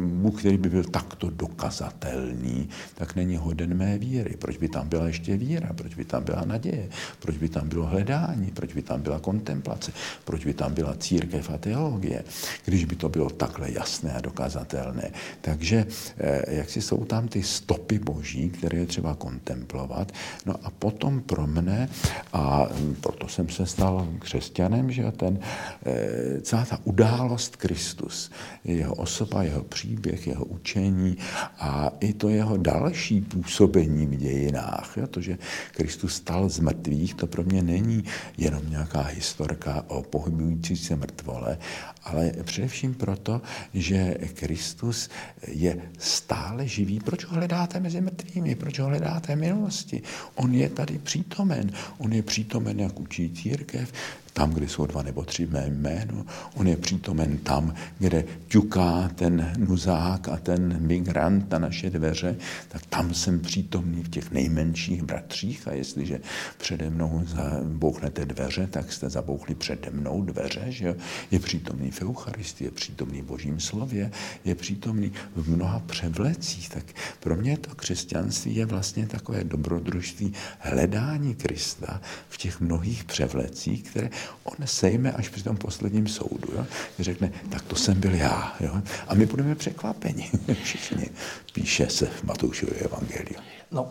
Bůh, který by byl takto dokazatelný, tak není hoden mé víry. Proč by tam byla ještě víra? Proč by tam byla naděje? Proč by tam bylo hledání? Proč by tam byla kontemplace? Proč by tam byla církev a teologie? Když by to bylo takhle jasné a dokazatelné. Takže eh, jak si jsou tam ty stopy boží, které třeba kontemplovat. No a potom pro mne, a proto jsem se stal křesťanem, že ten, eh, celá ta událost Kristus, jeho osoba, jeho příběh, jeho učení a i to jeho další působení v dějinách. Jo, to, že Kristus stal z mrtvých, to pro mě není jenom nějaká historka o pohybující se mrtvole, ale především proto, že Kristus je stále živý. Proč ho hledáte mezi mrtvými? Proč ho hledáte v minulosti? On je tady přítomen. On je přítomen, jak učí církev, tam, kde jsou dva nebo tři mé jméno. On je přítomen tam, kde ťuká ten nuzák a ten migrant na naše dveře, tak tam jsem přítomný v těch nejmenších bratřích a jestliže přede mnou zabouchnete dveře, tak jste zabouchli přede mnou dveře, že? Je přítomný v Eucharistii, je přítomný v Božím slově, je přítomný v mnoha převlecích. Tak pro mě to křesťanství je vlastně takové dobrodružství hledání Krista v těch mnohých převlecích, které on sejme až při tom posledním soudu. Jo? Řekne, tak to jsem byl já. Jo? A my budeme překvapeni (laughs) všichni. píše se v Matoušově evangeliu. No,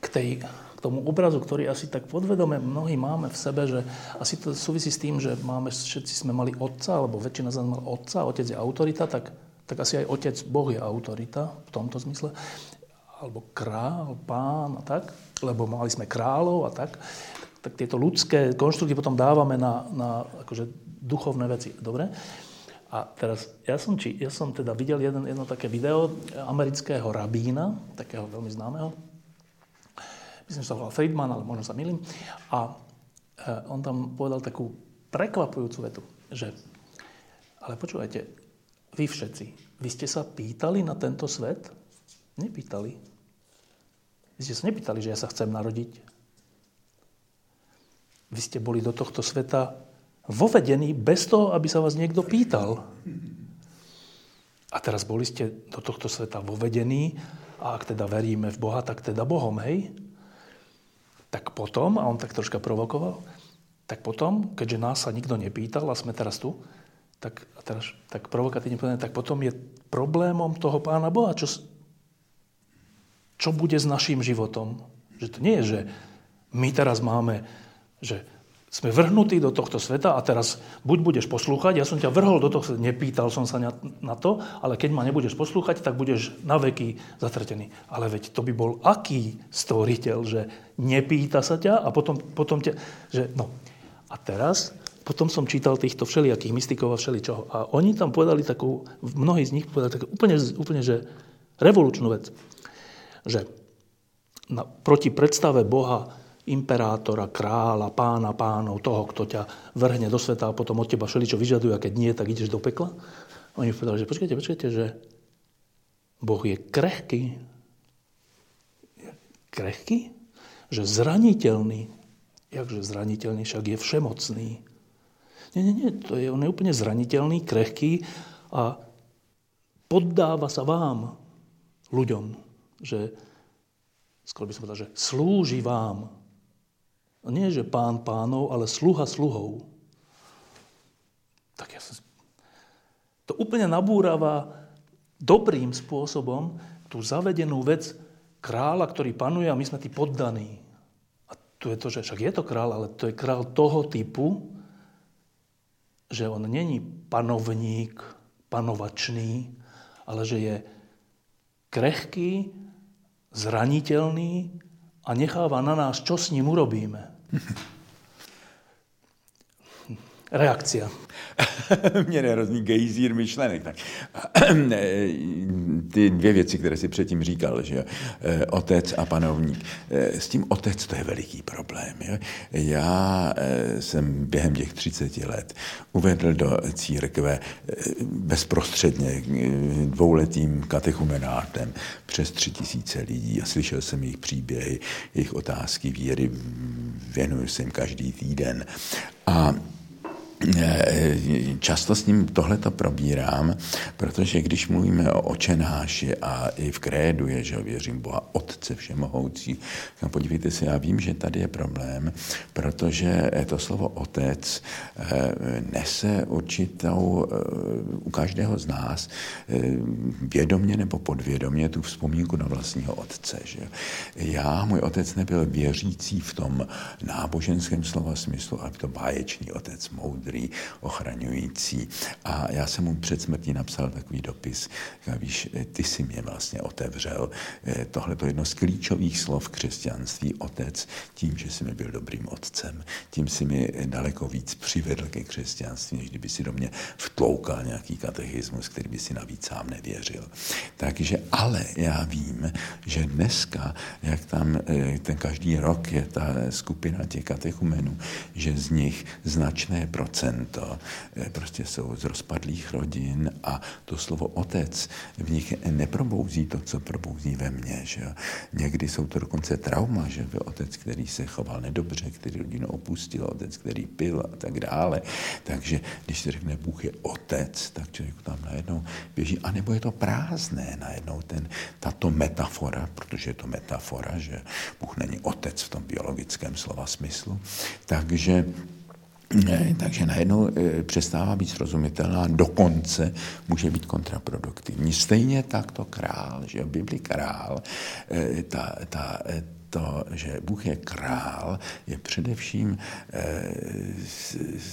k, tej, k tomu obrazu, ktorý asi tak podvedome mnohí máme v sebe, že asi to súvisí s tým, že máme, všetci sme mali otca, alebo väčšina z nás mal otca, otec je autorita, tak, tak asi aj otec, Boh je autorita v tomto zmysle alebo král, pán a tak, lebo mali sme kráľov a tak, tak tieto ľudské konštrukty potom dávame na, na akože duchovné veci. Dobre? A teraz, ja som, či, ja som teda videl jeden, jedno také video amerického rabína, takého veľmi známeho. Myslím, že sa volal Friedman, ale možno sa milím. A e, on tam povedal takú prekvapujúcu vetu, že ale počúvajte, vy všetci, vy ste sa pýtali na tento svet? Nepýtali. Vy ste sa nepýtali, že ja sa chcem narodiť. Vy ste boli do tohto sveta vovedení bez toho, aby sa vás niekto pýtal. A teraz boli ste do tohto sveta vovedení a ak teda veríme v Boha, tak teda Bohom, hej? Tak potom, a on tak troška provokoval, tak potom, keďže nás sa nikto nepýtal a sme teraz tu, tak, a teraz, tak provokatívne povedané, tak potom je problémom toho Pána Boha, čo, čo bude s našim životom. Že to nie je, že my teraz máme, že sme vrhnutí do tohto sveta a teraz buď budeš poslúchať, ja som ťa vrhol do toho sveta, nepýtal som sa na to, ale keď ma nebudeš poslúchať, tak budeš na veky zatratený. Ale veď to by bol aký stvoriteľ, že nepýta sa ťa a potom, potom ťa, že no. A teraz, potom som čítal týchto všelijakých mystikov a všeličoho. A oni tam povedali takú, mnohí z nich povedali takú úplne, úplne že revolučnú vec že na, proti predstave Boha, imperátora, kráľa, pána, pánov, toho, kto ťa vrhne do sveta a potom od teba všeličo vyžaduje a keď nie, tak ideš do pekla. Oni povedali, že počkajte, počkajte, že Boh je krehký. krehký? Že zraniteľný. Jakže zraniteľný, však je všemocný. Nie, nie, nie, to je, on je úplne zraniteľný, krehký a poddáva sa vám, ľuďom že skoro by som povedal, že slúži vám. A nie, že pán pánov, ale sluha sluhov. Tak ja som... To úplne nabúrava dobrým spôsobom tú zavedenú vec kráľa, ktorý panuje a my sme tí poddaní. A tu je to, že však je to kráľ, ale to je král toho typu, že on není panovník, panovačný, ale že je krehký, zraniteľný a necháva na nás, čo s ním urobíme. Reakcia. (laughs) Mě nerozní gejzír myšlenek. Tak. (clears throat) Ty dvě věci, které si předtím říkal, že eh, otec a panovník. Eh, s tím otec to je veliký problém. Jo? Já eh, jsem během těch 30 let uvedl do církve bezprostředně dvouletým katechumenátem přes tři tisíce lidí a slyšel jsem jejich příběhy, jejich otázky víry, věnuju se jim každý týden. A často s ním tohleto probírám, protože když mluvíme o očenáši a i v krédu je, že věřím Boha Otce Všemohoucí, no podívejte se, já vím, že tady je problém, protože to slovo Otec eh, nese určitou eh, u každého z nás vědomě nebo podvědomě tu vzpomínku na vlastního Otce. Že? Já, můj otec nebyl věřící v tom náboženském slova smyslu, aby to báječný otec, moudrý, moudrý, ochraňující. A já jsem mu před smrtí napsal takový dopis, víš, ty si mě vlastně otevřel. Eh, tohle to jedno z klíčových slov křesťanství, otec, tím, že jsi mi byl dobrým otcem, tím si mi daleko víc přivedl ke křesťanství, než kdyby si do mě vtloukal nějaký katechismus, který by si navíc sám nevěřil. Takže ale já vím, že dneska, jak tam eh, ten každý rok je ta skupina těch katechumenů, že z nich značné procent procento eh, prostě jsou z rozpadlých rodin a to slovo otec v nich neprobouzí to, co probouzí ve mně. Že? Někdy jsou to dokonce trauma, že byl otec, který se choval nedobře, který rodinu opustil, otec, který pil a tak dále. Takže když se řekne Bůh je otec, tak člověk tam najednou běží. A nebo je to prázdné najednou ten, tato metafora, protože je to metafora, že Bůh není otec v tom biologickém slova smyslu. Takže takže najednou e, přestává být srozumitelná, dokonce může být kontraproduktivní. Stejně tak to král, že Bibli král, e, ta, ta, to, že Bůh je král, je především e,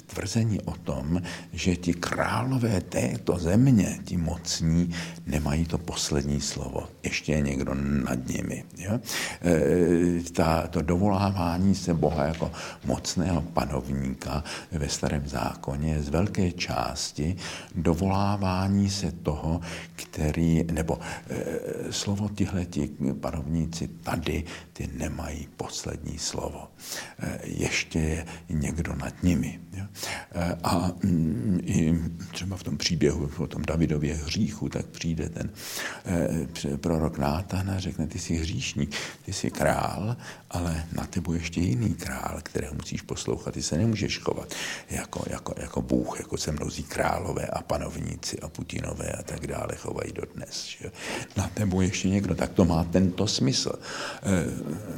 tvrzení o tom, že ti králové této země, ti mocní, nemají to poslední slovo. Ještě je někdo nad nimi. Jo? E, ta, to dovolávání se Boha jako mocného panovníka ve starém zákoně je z velké části dovolávání se toho, který, nebo e, slovo tihleti panovníci tady, ty nemají poslední slovo. Eh, ještě je někdo nad nimi. Eh, a mm, i třeba v tom příběhu o tom Davidově hříchu, tak přijde ten eh, prorok Nátan a řekne, ty jsi hříšník, ty jsi král, ale na tebe ještě jiný král, kterého musíš poslouchat. Ty se nemůžeš chovat jako, jako, jako Bůh, jako se mnozí králové a panovníci a Putinové a tak dále chovají dodnes. Že? Na tebe ještě někdo, tak to má tento smysl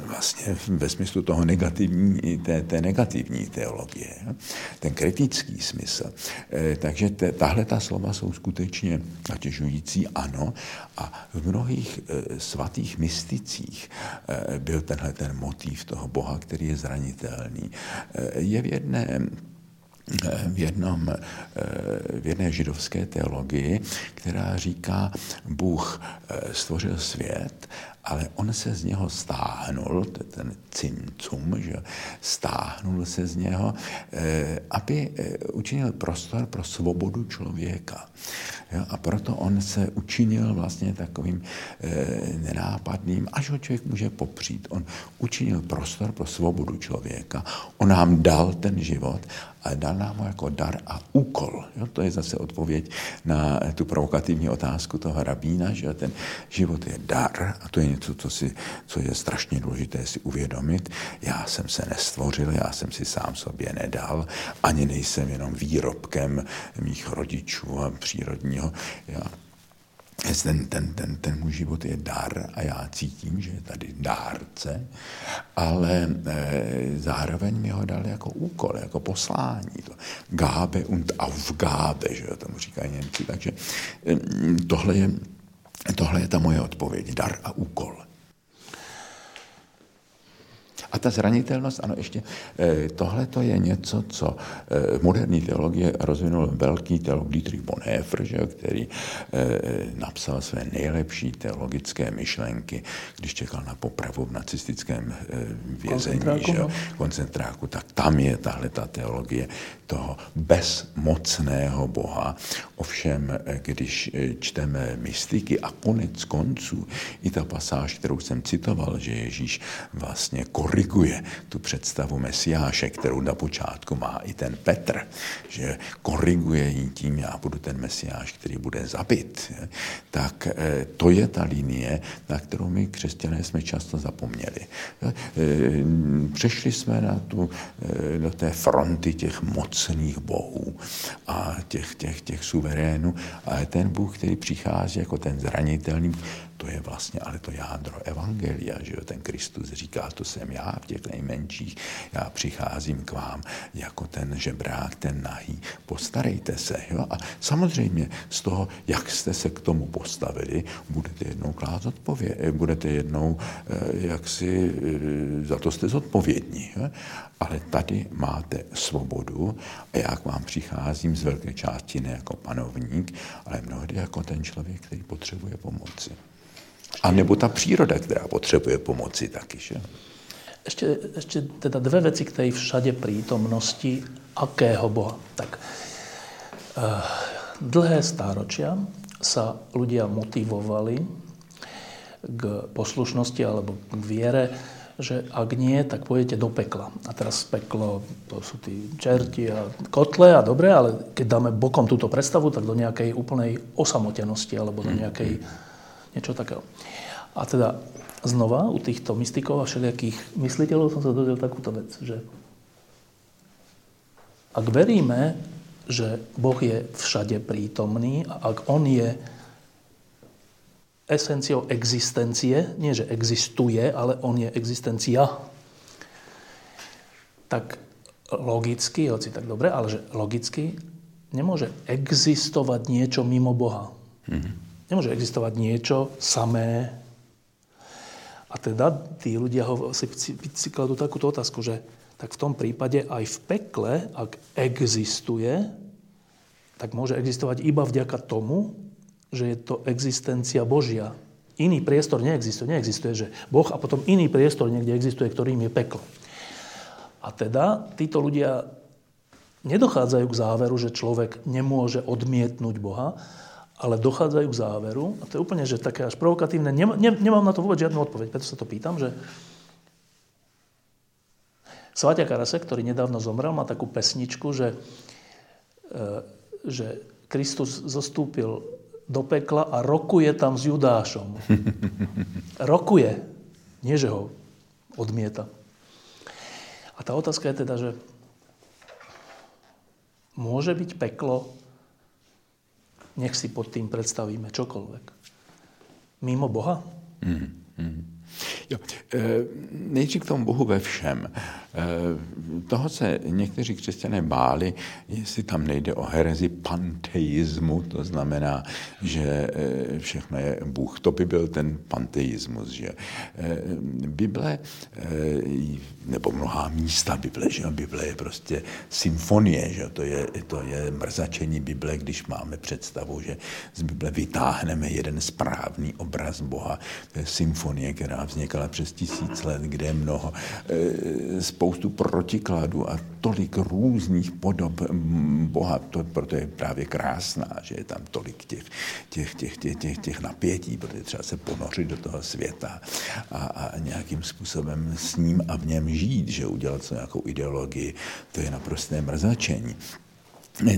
vlastně ve smyslu toho negativní, té, té negativní teologie, ten kritický smysl. Eh, takže tahle ta slova jsou skutečně natěžující, ano, a v mnohých eh, svatých mysticích eh, byl tenhle ten motiv toho Boha, který je zranitelný. Je v jedné v, jednom, v jedné židovské teologii, která říká, Bůh stvořil svět ale on se z něho stáhnul, to je ten cincum, že stáhnul se z něho, eh, aby eh, učinil prostor pro svobodu člověka. A proto on se učinil vlastně takovým eh, nenápadným, až ho člověk může popřít. On učinil prostor pro svobodu člověka, on nám dal ten život dal nám ho jako dar a úkol. Jo? To je zase odpověď na tu provokativní otázku toho rabína, že ten život je dar a to je něco, co, si, co je strašně důležité si uvědomit. Já jsem se nestvořil, já jsem si sám sobě nedal, ani nejsem jenom výrobkem mých rodičů a přírodního. Já ten, ten, ten, ten můj život je dar a já cítím, že je tady dárce, ale e, zároveň mi ho dal jako úkol, jako poslání. To Gabe und Aufgabe, že tomu říkají Němci. Takže e, tohle je, tohle je ta moje odpověď, dar a úkol. A ta zranitelnost, ano, ještě eh, tohle to je něco, co v eh, moderní teologie rozvinul velký teolog Dietrich Bonhoeffer, že, který eh, napsal své nejlepší teologické myšlenky, když čekal na popravu v nacistickém vězení, koncentráku, že, no. koncentráku, tak tam je tahle ta teologie toho bezmocného Boha. Ovšem, když čteme mystiky a konec konců, i ta pasáž, kterou jsem citoval, že Ježíš vlastně koriguje koriguje tu představu Mesiáše, kterou na počátku má i ten Petr, že koriguje ji tím, já budu ten Mesiáš, který bude zabit. Tak eh, to je ta linie, na kterou my křesťané jsme často zapomněli. Eh, přešli jsme na tu, eh, do té fronty těch mocných bohů a těch, těch, těch suverénů, ale ten Bůh, který přichází jako ten zranitelný, to je vlastně ale to jádro Evangelia, že jo, ten Kristus říká, to jsem já v těch nejmenších, já přicházím k vám jako ten žebrák, ten nahý, postarejte se. Jo? A samozřejmě z toho, jak jste se k tomu postavili, budete jednou klát odpověď, budete jednou, eh, jak si, eh, za to jste zodpovědní. Jo? Ale tady máte svobodu a já k vám přicházím z velké části ne jako panovník, ale mnohdy jako ten člověk, který potřebuje pomoci. A nebo ta příroda, která potřebuje pomoci taky. Že? Ešte, ešte teda dve veci k tej všade prítomnosti akého Boha. Tak, uh, dlhé stáročia sa ľudia motivovali k poslušnosti alebo k viere, že ak nie, tak pôjdete do pekla. A teraz peklo, to sú tí čerti a kotle a dobre, ale keď dáme bokom túto predstavu, tak do nejakej úplnej osamotenosti alebo do nejakej niečo takého. A teda znova u týchto mystikov a všelijakých mysliteľov som sa dozvedel takúto vec, že ak veríme, že Boh je všade prítomný a ak On je esenciou existencie, nie že existuje, ale On je existencia, tak logicky, hoci tak dobre, ale že logicky nemôže existovať niečo mimo Boha. Mm-hmm. Nemôže existovať niečo samé. A teda tí ľudia ho, si, si, kladú takúto otázku, že tak v tom prípade aj v pekle, ak existuje, tak môže existovať iba vďaka tomu, že je to existencia Božia. Iný priestor neexistuje. Neexistuje, že Boh a potom iný priestor niekde existuje, ktorým je peklo. A teda títo ľudia nedochádzajú k záveru, že človek nemôže odmietnúť Boha, ale dochádzajú k záveru, a to je úplne že také až provokatívne, nemám na to vôbec žiadnu odpoveď, preto sa to pýtam, že Svatia Karase, ktorý nedávno zomrel, má takú pesničku, že, e, že Kristus zostúpil do pekla a rokuje tam s Judášom. (laughs) Rokuje, nie že ho odmieta. A tá otázka je teda, že môže byť peklo, nech si pod tým predstavíme čokoľvek, mimo Boha? Mm, mm. Jo, eh, nejdřív k tomu Bohu ve všem. Eh, toho se někteří křesťané báli, jestli tam nejde o herezi panteismu, to znamená, že eh, všechno je Bůh. To by byl ten panteismus, že Bible, nebo mnohá místa Bible, že Bible je prostě symfonie, že to je, to je mrzačení Bible, když máme představu, že z Bible vytáhneme jeden správný obraz Boha. To je symfonie, která vznikala přes tisíc let, kde je mnoho, e, spoustu protikladů a tolik různých podob Boha, to, proto je právě krásná, že je tam tolik těch, těch, těch, těch, těch, těch napětí, protože třeba se ponořit do toho světa a, a nějakým způsobem s ním a v něm žít, že udělat co nějakou ideologii, to je naprosté mrzačení.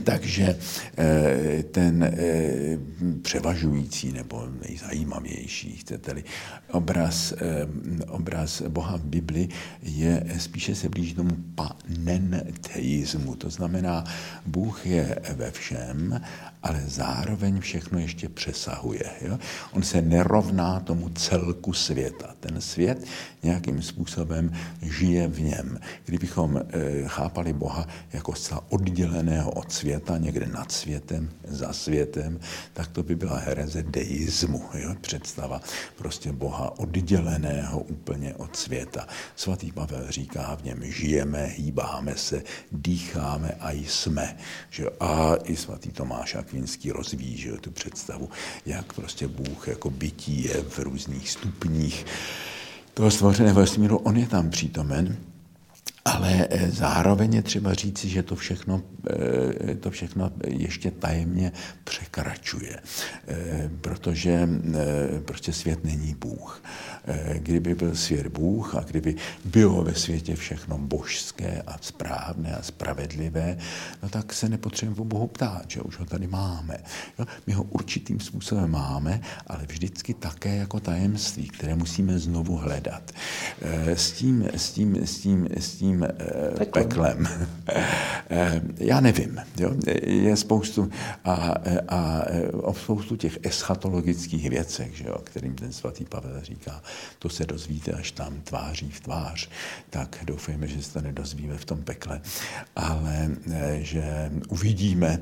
Takže eh, ten eh, převažující nebo nejzajímavější, chcete-li, obraz, eh, obraz Boha v Bibli je spíše se blíží tomu panenteismu. To znamená, Bůh je ve všem ale zároveň všechno ještě přesahuje. Jo? On se nerovná tomu celku světa. Ten svět nějakým způsobem žije v něm. Kdybychom e, chápali Boha jako zcela odděleného od světa, někde nad světem, za světem, tak to by byla hereze deismu. Jo? Představa prostě Boha odděleného úplně od světa. Svatý Pavel říká, v něm žijeme, hýbáme se, dýcháme a jsme. Že? A i svatý Tomáš Akvinský rozvíjí že, tu představu, jak prostě Bůh jako bytí je v různých stupních toho stvořeného vesmíru, on je tam přítomen, ale eh, zároveň je třeba říci, že to všechno, eh, to všechno ještě tajemně překračuje, eh, protože prostě svět není Bůh. Kdyby byl svět Bůh a kdyby bylo ve světě všechno božské a správné a spravedlivé, no tak se nepotřebujeme o Bohu ptát, že už ho tady máme. Jo? My ho určitým způsobem máme, ale vždycky také jako tajemství, které musíme znovu hledat. S tím, s tím, s tím, s tím tím eh, peklem. (laughs) Eh, já nevím. Jo? Je spoustu a, a o spoustu těch eschatologických věcech, že jo, kterým ten svatý Pavel říká, to se dozvíte až tam tváří v tvář, tak doufejme, že se to nedozvíme v tom pekle, ale eh, že uvidíme,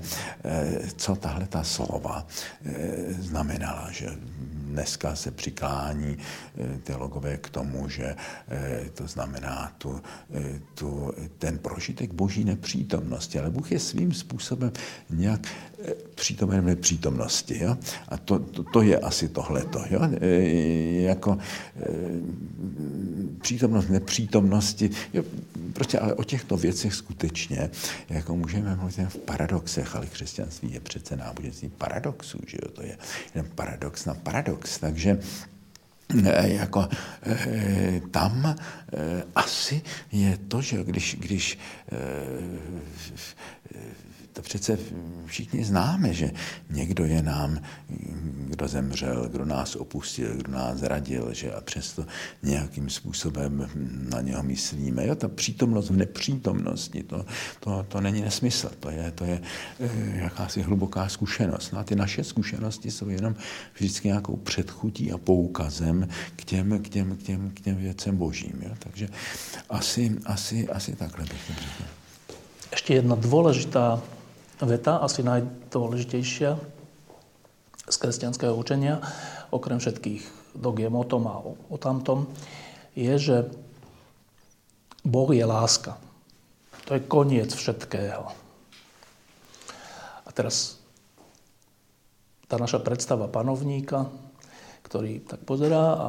co tahle ta slova znamenala, že dneska se přiklání teologové k tomu, že to znamená tu, tu, ten prožitek boží nepřítomnosti, ale Bůh je svým způsobem nějak eh, přítomen v nepřítomnosti. Jo? A to, to, to je asi tohleto. Jo? E, jako e, přítomnost nepřítomnosti. Jo? Prostě ale o těchto věcech skutečně jako můžeme mluvit v paradoxech, ale křesťanství je přece náboženství paradoxů. Že jo? To je jen paradox na paradox. Takže jako eh, tam eh, asi je to, že když, když to přece všichni známe, že někdo je nám, kdo zemřel, kdo nás opustil, kdo nás zradil, že a přesto nějakým způsobem na něho myslíme. Jo, ta přítomnost v nepřítomnosti, to, to, to není nesmysl, to je, to je eh, jakási hluboká zkušenost. No a ty naše zkušenosti jsou jenom vždycky nějakou předchutí a poukazem k těm, k těm, k těm, k těm věcem božím. Jo. Takže asi, asi, asi takhle bych to řekl. ešte jedna dôležitá veta, asi najdôležitejšia z kresťanského učenia, okrem všetkých dogiem o tom a o, tamtom, je, že Boh je láska. To je koniec všetkého. A teraz tá naša predstava panovníka, ktorý tak pozerá a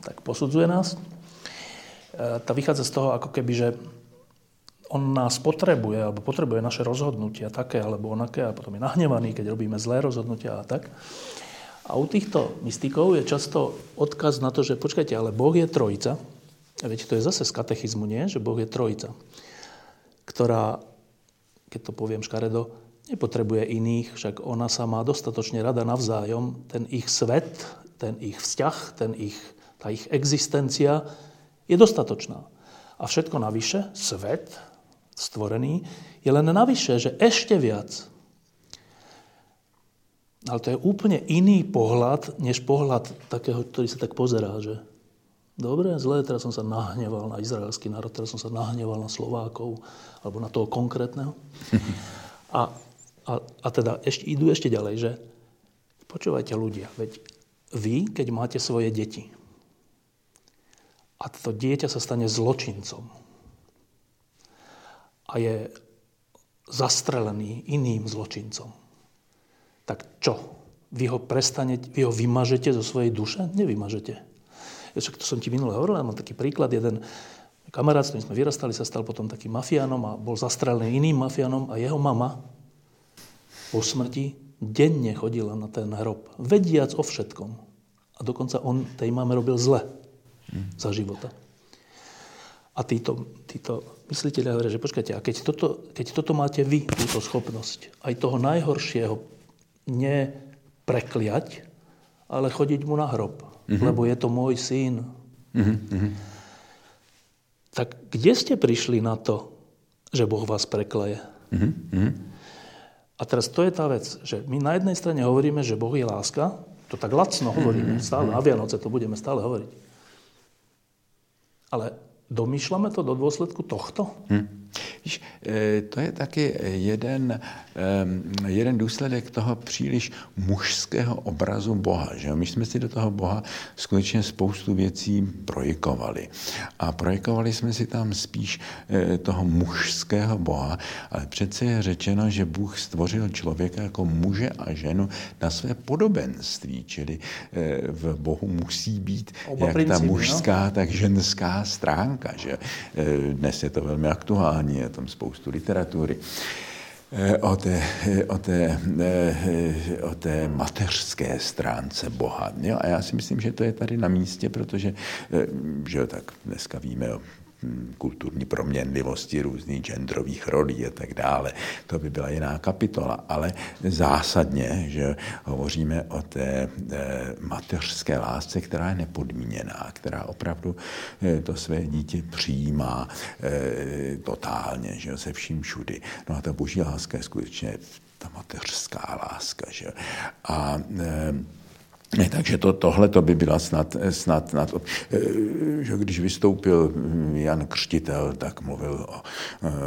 tak posudzuje nás, e, tá vychádza z toho, ako keby, že on nás potrebuje, alebo potrebuje naše rozhodnutia také alebo onaké a potom je nahnevaný, keď robíme zlé rozhodnutia a tak. A u týchto mystikov je často odkaz na to, že počkajte, ale Boh je trojica. A viete, to je zase z katechizmu, nie? Že Boh je trojica, ktorá, keď to poviem škaredo, nepotrebuje iných, však ona sa má dostatočne rada navzájom. Ten ich svet, ten ich vzťah, ten ich, tá ich existencia je dostatočná. A všetko navyše, svet stvorený, je len navyše, že ešte viac. Ale to je úplne iný pohľad, než pohľad takého, ktorý sa tak pozerá, že dobre, zle, teraz som sa nahneval na izraelský národ, teraz som sa nahneval na Slovákov, alebo na toho konkrétneho. (laughs) A a, a teda ešte, idú ešte ďalej, že počúvajte ľudia, veď vy, keď máte svoje deti a to dieťa sa stane zločincom a je zastrelený iným zločincom, tak čo? Vy ho prestanete, vy ho vymažete zo svojej duše? Nevymažete. Však to som ti minule hovoril, mám taký príklad, jeden kamarát, s ktorým sme vyrastali, sa stal potom takým mafiánom a bol zastrelený iným mafiánom a jeho mama po smrti denne chodila na ten hrob, vediac o všetkom. A dokonca on tej máme robil zle za života. A títo, títo mysliteľia hovoria, že počkajte, a keď toto, keď toto máte vy, túto schopnosť, aj toho najhoršieho neprekliať, ale chodiť mu na hrob, mm-hmm. lebo je to môj syn. Mm-hmm. Tak kde ste prišli na to, že Boh vás prekleje? Mm-hmm. A teraz to je tá vec, že my na jednej strane hovoríme, že Boh je láska, to tak lacno hovoríme, stále na Vianoce to budeme stále hovoriť. Ale domýšľame to do dôsledku tohto? Hmm. Víš, eh, to je taky jeden, jeden důsledek toho příliš mužského obrazu Boha. Že? My jsme si do toho Boha skutečně spoustu věcí projekovali. A projekovali jsme si tam spíš eh, toho mužského Boha, ale přece je řečeno, že Bůh stvořil člověka jako muže a ženu na své podobenství, čili eh, v Bohu musí být Oba jak principy, ta no. mužská, no? tak ženská stránka. Že? Dnes je to velmi aktuální vzdělání, je tam spoustu literatury eh, o té, eh, o té, eh, o té mateřské stránce Boha. Jo? A já si myslím, že to je tady na místě, protože že tak dneska víme o kulturní proměnlivosti různých genderových rolí a tak dále. To by byla jiná kapitola, ale zásadně, že hovoříme o té eh, mateřské lásce, která je nepodmíněná, která opravdu eh, to své dítě přijímá eh, totálně, že se vším všudy. No a ta boží láska je skutečně ta mateřská láska. Že? A takže to, tohle to by byla snad, snad, snad eh, že když vystoupil Jan Křtitel, tak mluvil o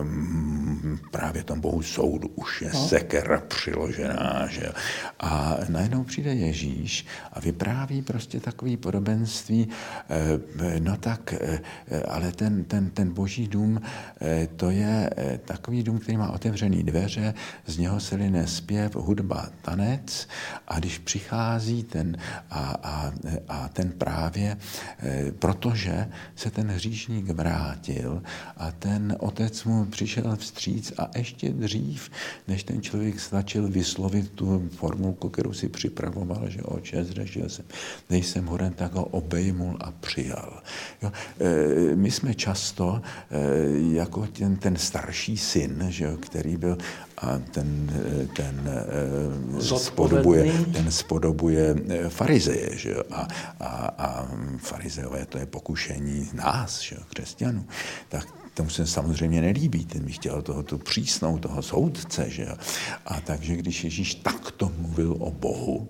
um, právě tom bohu soudu, už je no. sekera přiložená. Že? A najednou přijde Ježíš a vypráví prostě takový podobenství, eh, no tak, eh, ale ten, ten, ten boží dům, to je takový dům, který má otevřený dveře, z něho se line zpěv, hudba, tanec a když přichází ten a, a, a ten právě, e, protože se ten hříšník vrátil a ten otec mu přišel vstříc a ještě dřív, než ten člověk stačil vyslovit tu formulku, kterou si připravoval, že oče, zřešil jsem, nejsem hoden, tak ho obejmul a přijal. Jo? E, my jsme často e, jako ten, ten starší syn, že který byl a ten, ten, spodobuje, ten spodobuje farizeje. Že? A, a, a farizeové to je pokušení nás, že? křesťanů. Tak tomu se samozřejmě nelíbí, ten mi chtěl toho tu přísnou, toho soudce, že jo. A takže když Ježíš takto mluvil o Bohu,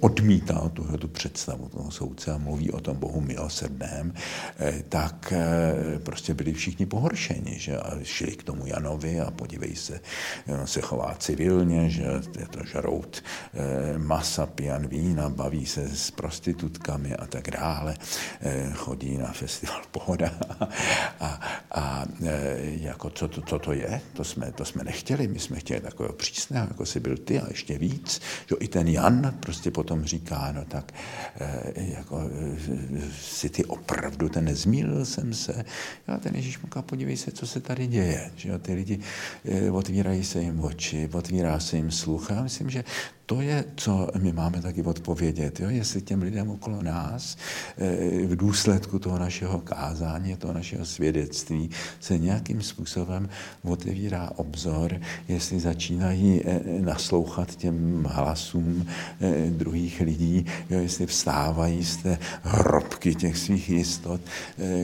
odmítal tuhle tu představu toho soudce a mluví o tom Bohu milosrdném, eh, tak eh, prostě byli všichni pohoršeni, že a šli k tomu Janovi a podívej se, on se chová civilně, že je to žrout eh, masa, pijan vína, baví se s prostitutkami a tak dále, chodí na festival Pohoda (laughs) a, a jako co to, co to je, to jsme, to jsme nechtěli, my jsme chtěli takového přísného, jako si byl ty a ještě víc, že i ten Jan prostě potom říká, no tak jako si ty opravdu, ten nezmílil jsem se. A ten Ježíš mu podívej se, co se tady děje. Že jo? Ty lidi eh, otvírají se jim oči, otvírá se jim sluch. Já myslím, že to je, co my máme taky odpovědět. Jo? Jestli těm lidem okolo nás eh, v důsledku toho našeho kázání, toho našeho svědectví se nějakým způsobem otevírá obzor, jestli začínají eh, naslouchat těm hlasům eh, druhých lidí, jo? jestli vstávají z té hrobky těch svých jistot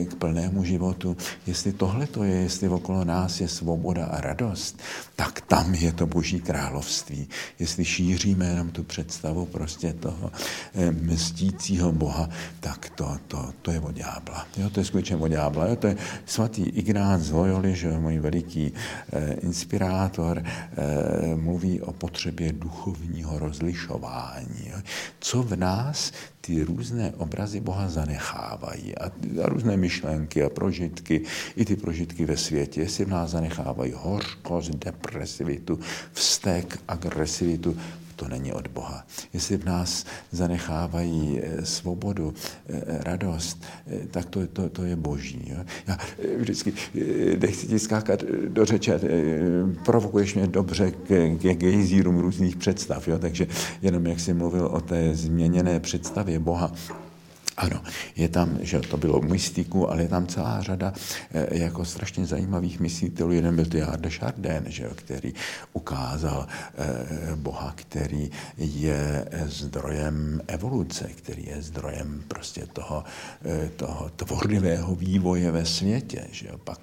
k plnému životu. Jestli tohle to je, jestli okolo nás je svoboda a radost, tak tam je to Boží království. Jestli šíříme vidíme jenom tu představu prostě toho eh, mstícího Boha, tak to, to, to je od ďábla. Jo, to je skutečně od ďábla. Jo, to je svatý Ignác z Loyoli, že můj veliký eh, inspirátor, eh, mluví o potřebě duchovního rozlišování. Jo. Co v nás ty různé obrazy Boha zanechávají a, a různé myšlenky a prožitky, i ty prožitky ve světě, jestli v nás zanechávají hořkost, depresivitu, vztek, agresivitu, to není od Boha. Jestli v nás zanechávají eh, svobodu, eh, radost, eh, tak to, to, to je boží. Jo? Já vždycky nechci ti skákat do řeče, provokuješ mě dobře k, k gejzírům různých představ, jo? takže jenom jak jsi mluvil o té změněné představě Boha, ano, je tam, že to bylo mystiku, ale je tam celá řada eh, jako strašně zajímavých myslitelů. Jeden byl Teilhard de Chardin, že který ukázal eh, Boha, který je zdrojem evoluce, který je zdrojem prostě toho, eh, toho tvorlivého vývoje ve světě. Že jo. Pak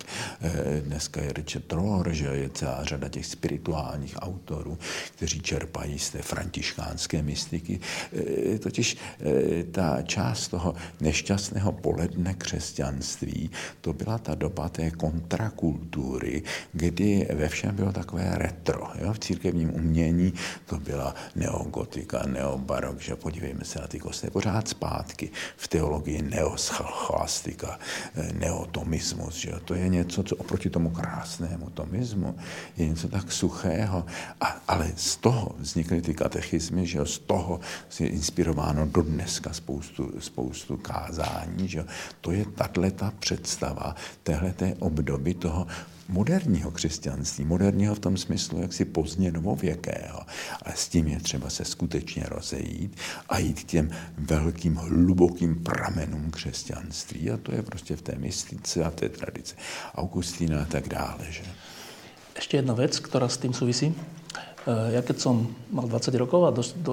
dneska je Richard Rohr, že je celá řada těch spirituálních autorů, kteří čerpají z té františkánské mystiky. Totiž ta část toho toho nešťastného poledne křesťanství, to byla ta doba té kontrakultury, kdy ve všem bylo takové retro. Jo? V církevním umění to byla neogotika, neobarok, že podívejme se na ty kostely pořád zpátky. V teologii neoschlastika, neotomismus, že to je něco, co oproti tomu krásnému tomismu je něco tak suchého. A, ale z toho vznikly ty katechismy, že z toho je inspirováno do dneska spoustu, spoustu spoustu kázání. Že? To je tato představa téhleté obdoby toho moderního křesťanství, moderního v tom smyslu jaksi pozdně novověkého. Ale s tím je třeba se skutečně rozejít a jít k těm velkým, hlubokým pramenům křesťanství. A to je prostě v té mystice a v té tradice Augustína a tak dále. Že? Ještě jedna věc, která s tím souvisí. Eh, ja keď som mal 20 rokov a do, do,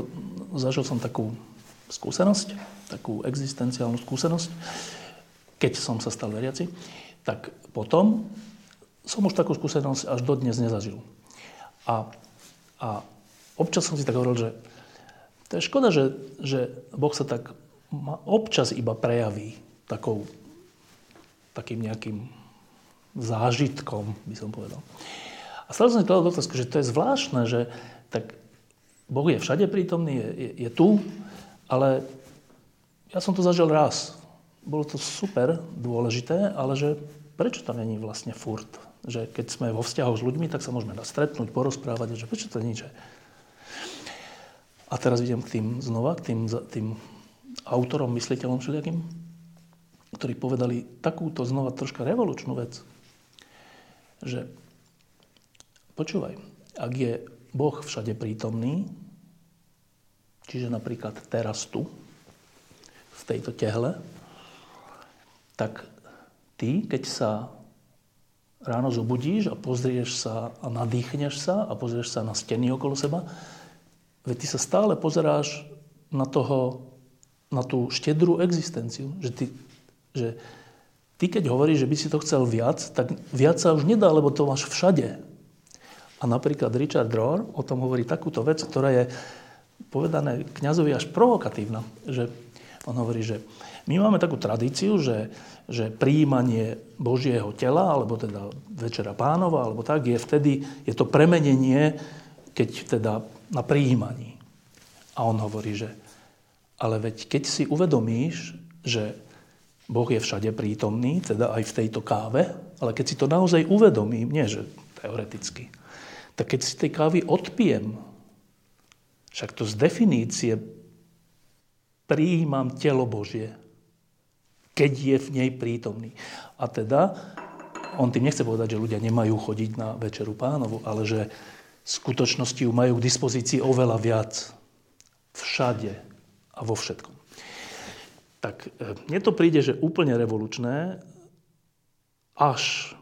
zažil som takú skúsenosť, takú existenciálnu skúsenosť, keď som sa stal veriaci, tak potom som už takú skúsenosť až dodnes nezažil. A, a občas som si tak hovoril, že to je škoda, že, že Boh sa tak občas iba prejaví takou, takým nejakým zážitkom, by som povedal. A stále som si kladol otázku, že to je zvláštne, že tak Boh je všade prítomný, je, je, je tu, ale ja som to zažil raz. Bolo to super, dôležité, ale že prečo tam není vlastne furt? Že keď sme vo vzťahu s ľuďmi, tak sa môžeme stretnúť, porozprávať, že prečo to není, že... A teraz idem k tým znova, k tým, tým autorom, mysliteľom všelijakým, ktorí povedali takúto znova troška revolučnú vec, že počúvaj, ak je Boh všade prítomný, čiže napríklad teraz tu, v tejto tehle, tak ty, keď sa ráno zobudíš a pozrieš sa a nadýchneš sa a pozrieš sa na steny okolo seba, veď ty sa stále pozeráš na toho, na tú štedrú existenciu, že ty, že ty keď hovoríš, že by si to chcel viac, tak viac sa už nedá, lebo to máš všade. A napríklad Richard Rohr o tom hovorí takúto vec, ktorá je povedané kňazovi až provokatívna. Že on hovorí, že my máme takú tradíciu, že, že príjmanie Božieho tela, alebo teda Večera pánova, alebo tak, je vtedy, je to premenenie, keď teda na príjmaní. A on hovorí, že ale veď keď si uvedomíš, že Boh je všade prítomný, teda aj v tejto káve, ale keď si to naozaj uvedomím, nie že teoreticky, tak keď si tej kávy odpijem, však to z definície prijímam telo Božie, keď je v nej prítomný. A teda, on tým nechce povedať, že ľudia nemajú chodiť na Večeru pánovu, ale že v skutočnosti ju majú k dispozícii oveľa viac. Všade a vo všetkom. Tak e, mne to príde, že úplne revolučné, až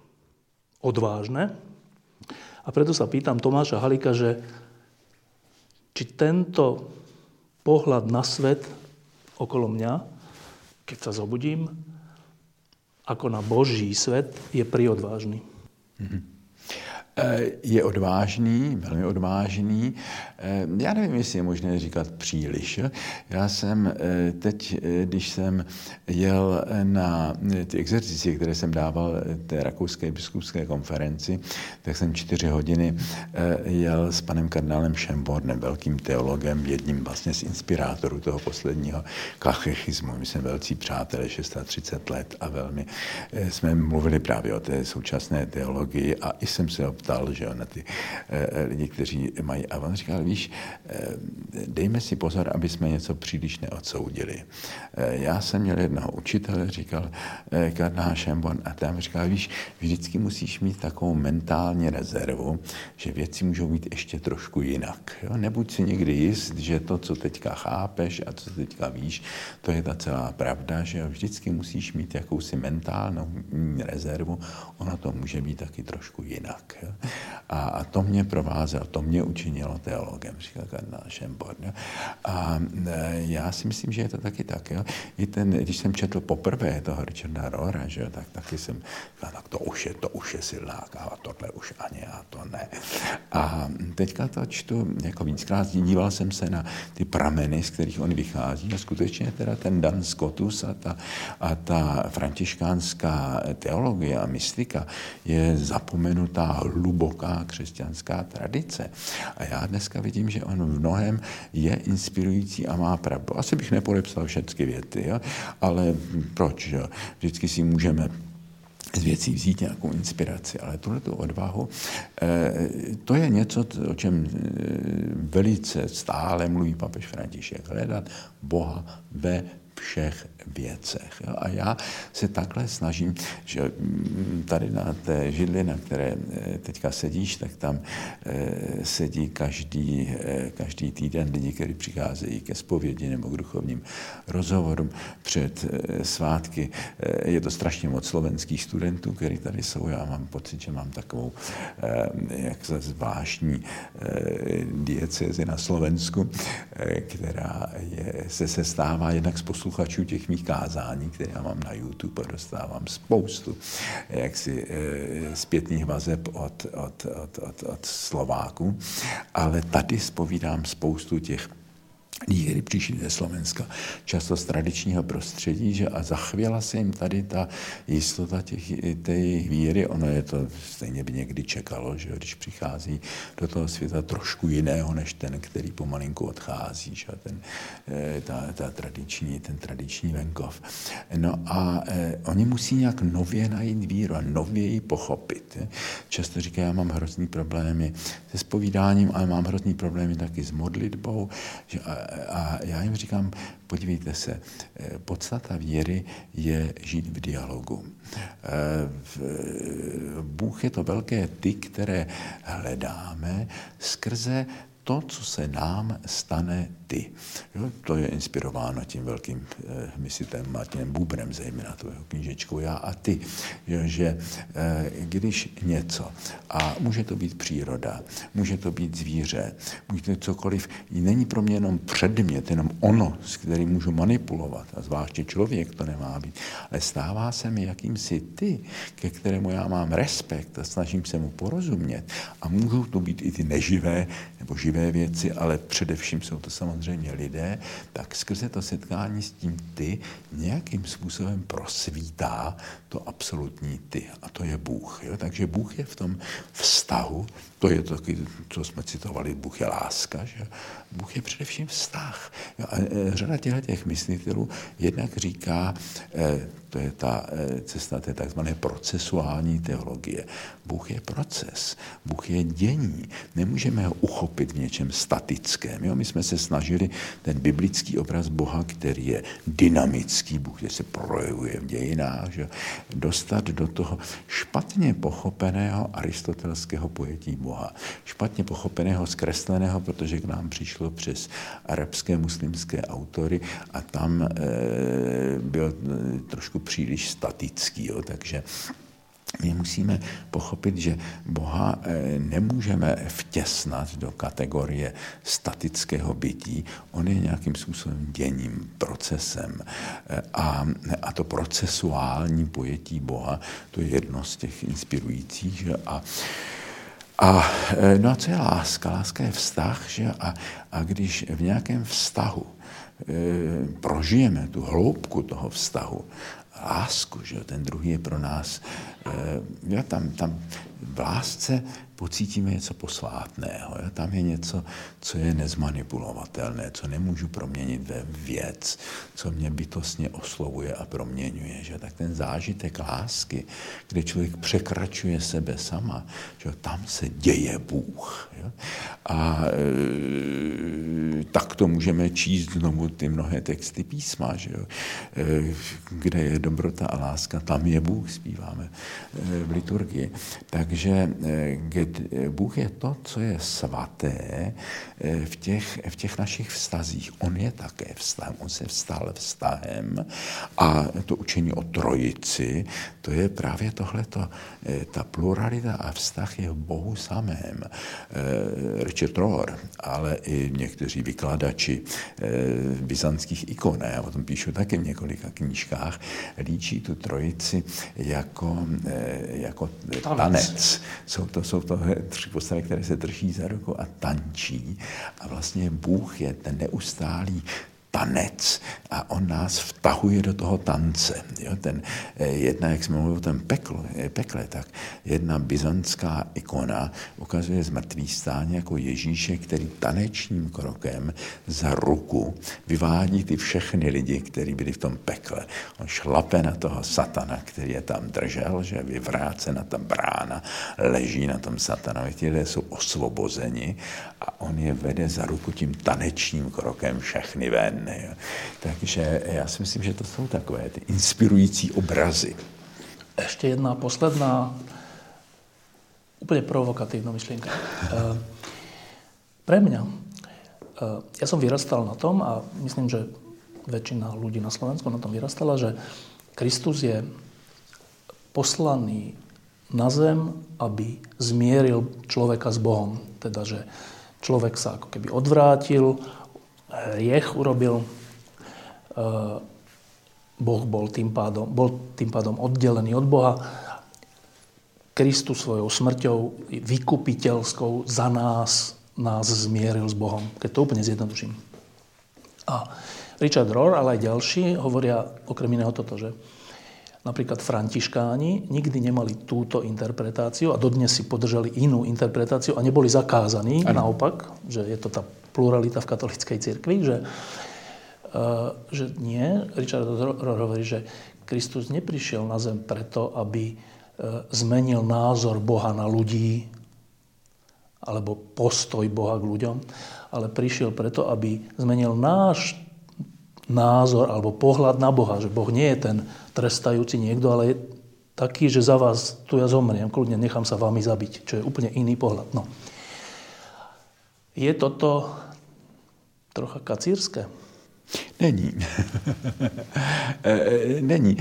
odvážne. A preto sa pýtam Tomáša Halika, že či tento pohľad na svet okolo mňa, keď sa zobudím, ako na Boží svet, je priodvážny. Mm-hmm. Je odvážný, velmi odvážný. Eh, já nevím, jestli je možné říkat příliš. Já jsem eh, teď, když jsem jel na ty exercice, které jsem dával té rakouské biskupské konferenci, tak jsem čtyři hodiny jel s panem kardinálem Šembornem, velkým teologem, jedním vlastně z inspirátorů toho posledního kachechismu. My jsme velcí přátelé, 630 let a velmi jsme mluvili právě o té současné teologii a i jsem se ptal, že jo, na ty eh, lidi, kteří mají. A on říkal, víš, eh, dejme si pozor, aby jsme něco příliš neodsoudili. Eh, já jsem měl jednoho učitele, říkal Kardinál Šembon, a tam říkal, víš, vždycky musíš mít takovou mentální rezervu, že věci můžou být ještě trošku jinak. Jo? Nebuď si někdy jist, že to, co teďka chápeš a co teďka víš, to je ta celá pravda, že jo? vždycky musíš mít jakousi mentálnou rezervu, ono to může být taky trošku jinak. Jo? A, a to mě provázel, to mě učinilo teologem, říkal kardinál Šembor. Jo? A e, já si myslím, že je to taky tak. Jo? I ten, když jsem četl poprvé toho Richarda Rohra, že jo, tak taky jsem říkal, tak to už je, to už je silná káva, tohle už ani a to ne. A teďka to čtu jako víckrát, díval jsem se na ty prameny, z kterých on vychází a skutečně teda ten Dan Scotus a ta, a ta františkánská teologie a mystika je zapomenutá hluboká křesťanská tradice. A já dneska vidím, že on v mnohem je inspirující a má pravdu. Asi bych nepodepsal všechny věty, jo? ale proč? Jo? Vždycky si můžeme z věcí vzít nějakou inspiraci, ale tuhle tu odvahu, eh, to je něco, o čem eh, velice stále mluví papež František. Hledat Boha ve všech věcech. A já se takhle snažím, že mm, tady na té židli, na které eh, teďka sedíš, tak tam eh, sedí každý, eh, každý týden lidi, kteří přicházejí ke zpovědi nebo k duchovním rozhovorům před svátky. Je to strašně moc slovenských studentů, kteří tady jsou. Já mám pocit, že mám takovou jak se zvláštní diecezi na Slovensku, která je, se, se stává jednak z posluchačů těch mých kázání, které já mám na YouTube a dostávám spoustu jaksi e, zpětných vazeb od, od, od, od, od Slováků, ale tady spovídám spoustu těch kteří přišli ze Slovenska, často z tradičního prostředí, že a zachvěla se jim tady ta jistota těch, té jejich víry. Ono je to stejně by někdy čekalo, že když přichází do toho světa trošku jiného, než ten, který pomalinku odchází, že ten, eh, ta, ta tradiční, ten tradiční venkov. No a eh, oni musí nějak nově najít víru a nově ji pochopit. Často říkají, já mám hrozný problémy se spovídáním, ale mám hrozný problémy taky s modlitbou, a, a já jim říkám, podívejte se, eh, podstata věry je žít v dialogu. Eh, Bůh je to velké ty, které hledáme skrze to, co se nám stane ty. Jo, to je inspirováno tím velkým eh, myslitelem Martinem Bubrem, zejména to jeho knížečkou Já a ty. Jo, že eh, když něco, a může to být příroda, může to být zvíře, může to být cokoliv, není pro mě jenom předmět, jenom ono, s kterým můžu manipulovat, a zvláště člověk to nemá být, ale stává se mi jakýmsi ty, ke kterému já mám respekt a snažím se mu porozumět. A můžou to být i ty neživé nebo živé věci, ale především jsou to samozřejmě lidé, tak skrze to setkání s tím ty nějakým způsobem prosvítá to absolutní ty. A to je Bůh. Jo? Takže Bůh je v tom vztahu, to je to, co jsme citovali, Bůh je láska, že? Bůh je především vztah. A e, řada těch myslitelů jednak říká, e, to je ta eh, cesta té takzvané procesuální teologie. Bůh je proces, Bůh je dění. Nemůžeme ho uchopit v něčem statickém. Jo? My jsme se snažili ten biblický obraz Boha, který je dynamický, Bůh, který se projevuje v dějinách, že? dostat do toho špatně pochopeného aristotelského pojetí Boha. Špatně pochopeného, zkresleného, protože k nám přišlo přes arabské muslimské autory a tam e, byl e, trošku příliš statický. Jo? Takže my musíme pochopit, že Boha eh, nemůžeme vtěsnat do kategorie statického bytí. On je nějakým způsobem děním, procesem. Eh, a, a to procesuální pojetí Boha, to je jedno z těch inspirujících. Že? A, a, eh, no a co je láska? Láska je vztah, že? A, a když v nějakém vztahu e, prožijeme tu hloubku toho vztahu lásku, že ten druhý je pro nás, já tam, tam v lásce pocítíme něco posvátného. Jo? Tam je něco, co je nezmanipulovatelné, co nemůžu proměnit ve věc, co mě bytostně oslovuje a proměňuje. Že? Tak ten zážitek lásky, kde člověk překračuje sebe sama, že? tam se děje Bůh. Jo? A e, tak to můžeme číst znovu ty mnohé texty písma, že jo? E, kde je dobrota a láska, tam je Bůh, zpíváme e, v liturgii. Takže e, Bůh je to, co je svaté eh, v těch, v těch našich vztazích. On je také vztahem, on se vstal vztahem a to učení o trojici, to je právě tohleto, eh, ta pluralita a vztah je v Bohu samém. Eh, Richard Rohr, ale i někteří vykladači byzantských ikon, já o tom píšu také v několika knížkách, líčí tu trojici jako, jako tanec. tanec. Jsou to, jsou to tři postavy, které se drží za ruku a tančí. A vlastně Bůh je ten neustálý tanec a on nás vtahuje do toho tance. Jo? Ten, eh, jedna, jak jsme mluvili o tom peklu, eh, pekle, tak jedna byzantská ikona ukazuje zmrtvý stání jako Ježíše, který tanečním krokem za ruku vyvádí ty všechny lidi, kteří byli v tom pekle. On šlape na toho satana, který je tam držel, že vyvrácena ta brána, leží na tom satanovi, ti lidé jsou osvobozeni a on je vede za ruku tím tanečním krokem všechny ven ne? Takže já si myslím, že to jsou takové ty inspirující obrazy. Ještě jedna posledná, úplně provokatívna myšlienka. (laughs) Eh, pre mňa, eh, ja som vyrastal na tom a myslím, že väčšina ľudí na Slovensku na tom vyrastala, že Kristus je poslaný na zem, aby zmieril človeka s Bohom. Teda, že človek sa ako keby odvrátil, hriech urobil, eh, Boh bol tým, pádom, bol tým pádom oddelený od Boha. Kristus svojou smrťou vykupiteľskou za nás, nás zmieril s Bohom. Keď to úplne zjednoduším. A Richard Rohr, ale aj ďalší, hovoria okrem iného toto, že napríklad františkáni nikdy nemali túto interpretáciu a dodnes si podržali inú interpretáciu a neboli zakázaní, ano. naopak, že je to tá pluralita v katolickej cirkvi, že, uh, že nie. Richard hovorí, že Kristus neprišiel na zem preto, aby uh, zmenil názor Boha na ľudí alebo postoj Boha k ľuďom, ale prišiel preto, aby zmenil náš názor alebo pohľad na Boha, že Boh nie je ten trestajúci niekto, ale je taký, že za vás tu ja zomriem, kľudne nechám sa vami zabiť, čo je úplne iný pohľad. No. Je toto trocha kacírské? Není. (laughs) Není.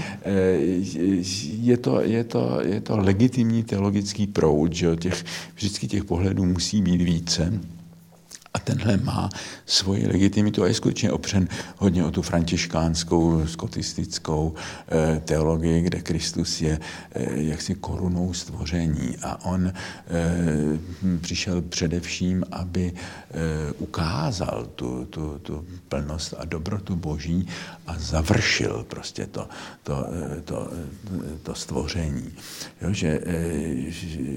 Je to, je, to, je to legitimní teologický proud, že těch, vždycky těch pohledů musí být více. A tenhle má svoji legitimitu a je skutečně opřen hodně o tu františkánskou, skotistickou eh, teologii, kde Kristus je eh, jaksi korunou stvoření. A on eh, přišel především, aby ukázal tu, tu, tu plnost a dobrotu Boží a završil prostě to, to, to, to stvoření. Jo, že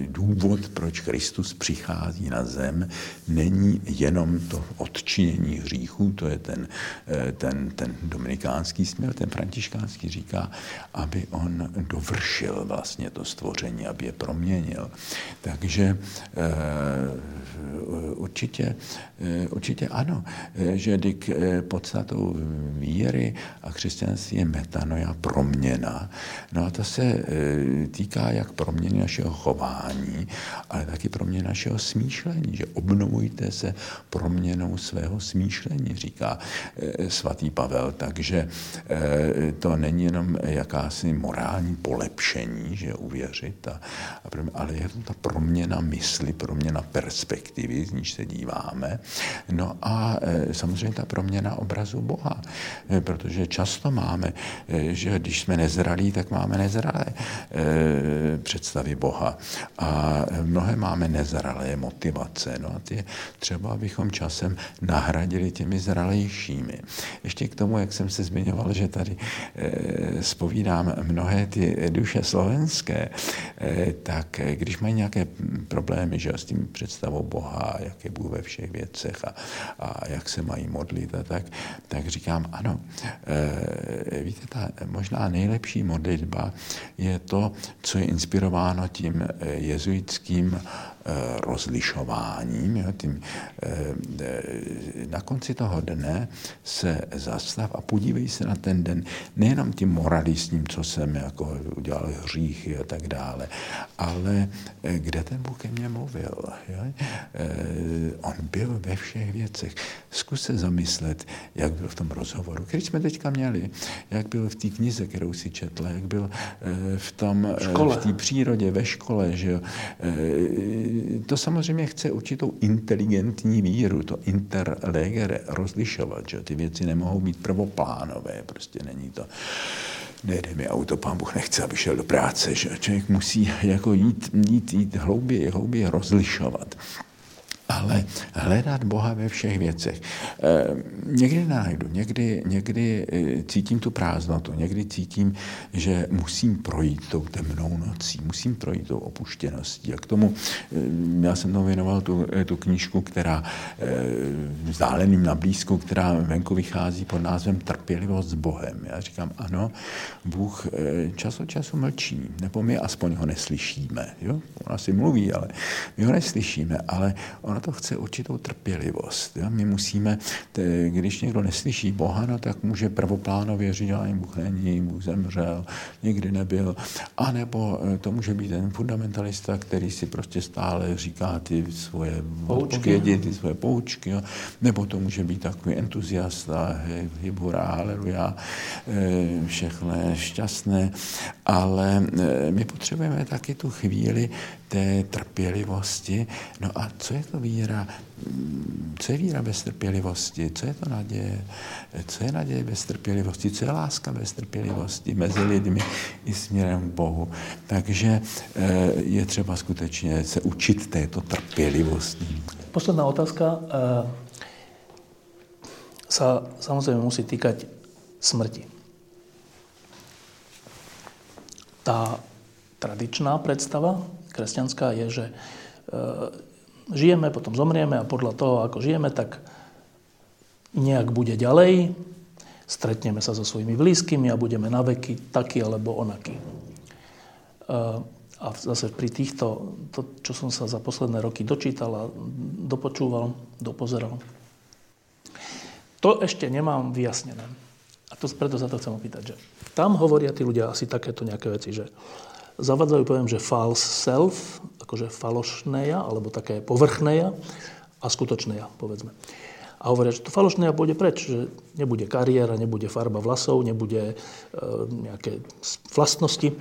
důvod, proč Kristus přichází na zem, není jenom to odčinění hříchů, to je ten, eh, ten, ten dominikánský směr, ten františkánský říká, aby on dovršil vlastně to stvoření, aby je proměnil. Takže eh, určitě, eh, určitě ano, že dík podstatou víry a křesťanství je metanoja, proměna. No a to se týká jak proměny našeho chování, ale taky proměny našeho smýšlení, že obnovujte se proměnou svého smýšlení, říká eh, svatý Pavel. Takže eh, to není jenom jakási morální polepšení, že uvěřit, a, ale je to ta proměna mysli, proměna perspektivy, z níž se díváme. No a eh, samozřejmě ta proměna obrazu Boha, protože často máme, že když jsme nezralí, tak máme nezralé představy Boha. A mnohé máme nezralé motivace. No a ty třeba, abychom časem nahradili těmi zralejšími. Ještě k tomu, jak jsem se zmiňoval, že tady e, spovídám mnohé ty duše slovenské, e, tak e, když mají nějaké problémy že, s tím představou Boha, jak je Bůh ve všech věcech a, a jak se mají modlit a tak, tak říkám, ano, e, víte, ta možná nejlepší modlitba je to, co je inspirováno tím jezuitským Eh, rozlišováním. Jo, tím, eh, na konci toho dne se zastav a podívej se na ten den nejenom tím moralistním, co jsem jako udělal hříchy a tak dále, ale eh, kde ten Bůh ke mně mluvil. Jo? On byl ve všech věcech. Zkus se zamyslet, jak byl v tom rozhovoru, který jsme teďka měli, jak byl v té knize, kterou si četl, jak byl v tom, v té přírodě, ve škole, že jo? To samozřejmě chce určitou inteligentní víru, to interlegere, rozlišovat, že ty věci nemohou být prvoplánové, prostě není to nejde mi auto, pán Bůh nechce, aby šel do práce, že člověk musí jako jít, jít, jít hlouběji, hlouběji rozlišovat ale hledat Boha ve všech věcech. E, někdy najdu, někdy, někdy eh, cítím tu prázdnotu, někdy cítím, že musím projít tou temnou nocí, musím projít tou opuštěností. A k tomu, e, já jsem tomu věnoval tu, tu knížku, která vzdáleným na blízku, která venku vychází pod názvem Trpělivost s Bohem. Já říkám, ano, Bůh čas od času mlčí, nebo my aspoň ho neslyšíme. Jo? On asi mluví, ale my ho neslyšíme, ale ono to chce určitou trpělivost. Jo? My musíme, když někdo neslyší Boha, no, tak může prvoplánově říct, že Bůh není, Bůh zemřel, nikdy nebyl. A nebo eh, to může být ten fundamentalista, který si prostě stále říká ty svoje odpovědi, ty svoje poučky. Jo? Nebo to může být takový entuziasta, hybura, haleluja, eh, všechno je šťastné. Ale eh, my potřebujeme taky tu chvíli té trpělivosti. No a co je to víra? Co je víra bez trpělivosti? Co je to naděje? Co je naděje bez trpělivosti? Co je láska bez trpělivosti mezi lidmi i směrem k Bohu? Takže eh, je třeba skutečně se učit této trpělivosti. Posledná otázka eh, sa samozřejmě musí týkať smrti. Tá tradičná predstava kresťanská je, že e, žijeme, potom zomrieme a podľa toho, ako žijeme, tak nejak bude ďalej, stretneme sa so svojimi blízkymi a budeme na veky taký alebo onaký. E, a zase pri týchto, to, čo som sa za posledné roky dočítal a dopočúval, dopozeral, to ešte nemám vyjasnené. A to preto sa to chcem opýtať, že tam hovoria tí ľudia asi takéto nejaké veci, že zavadzajú pojem, že false self, akože falošnéja, alebo také povrchnéja, a skutočné ja, povedzme. A hovoria, že to falošné ja pôjde preč, že nebude kariéra, nebude farba vlasov, nebude e, nejaké vlastnosti.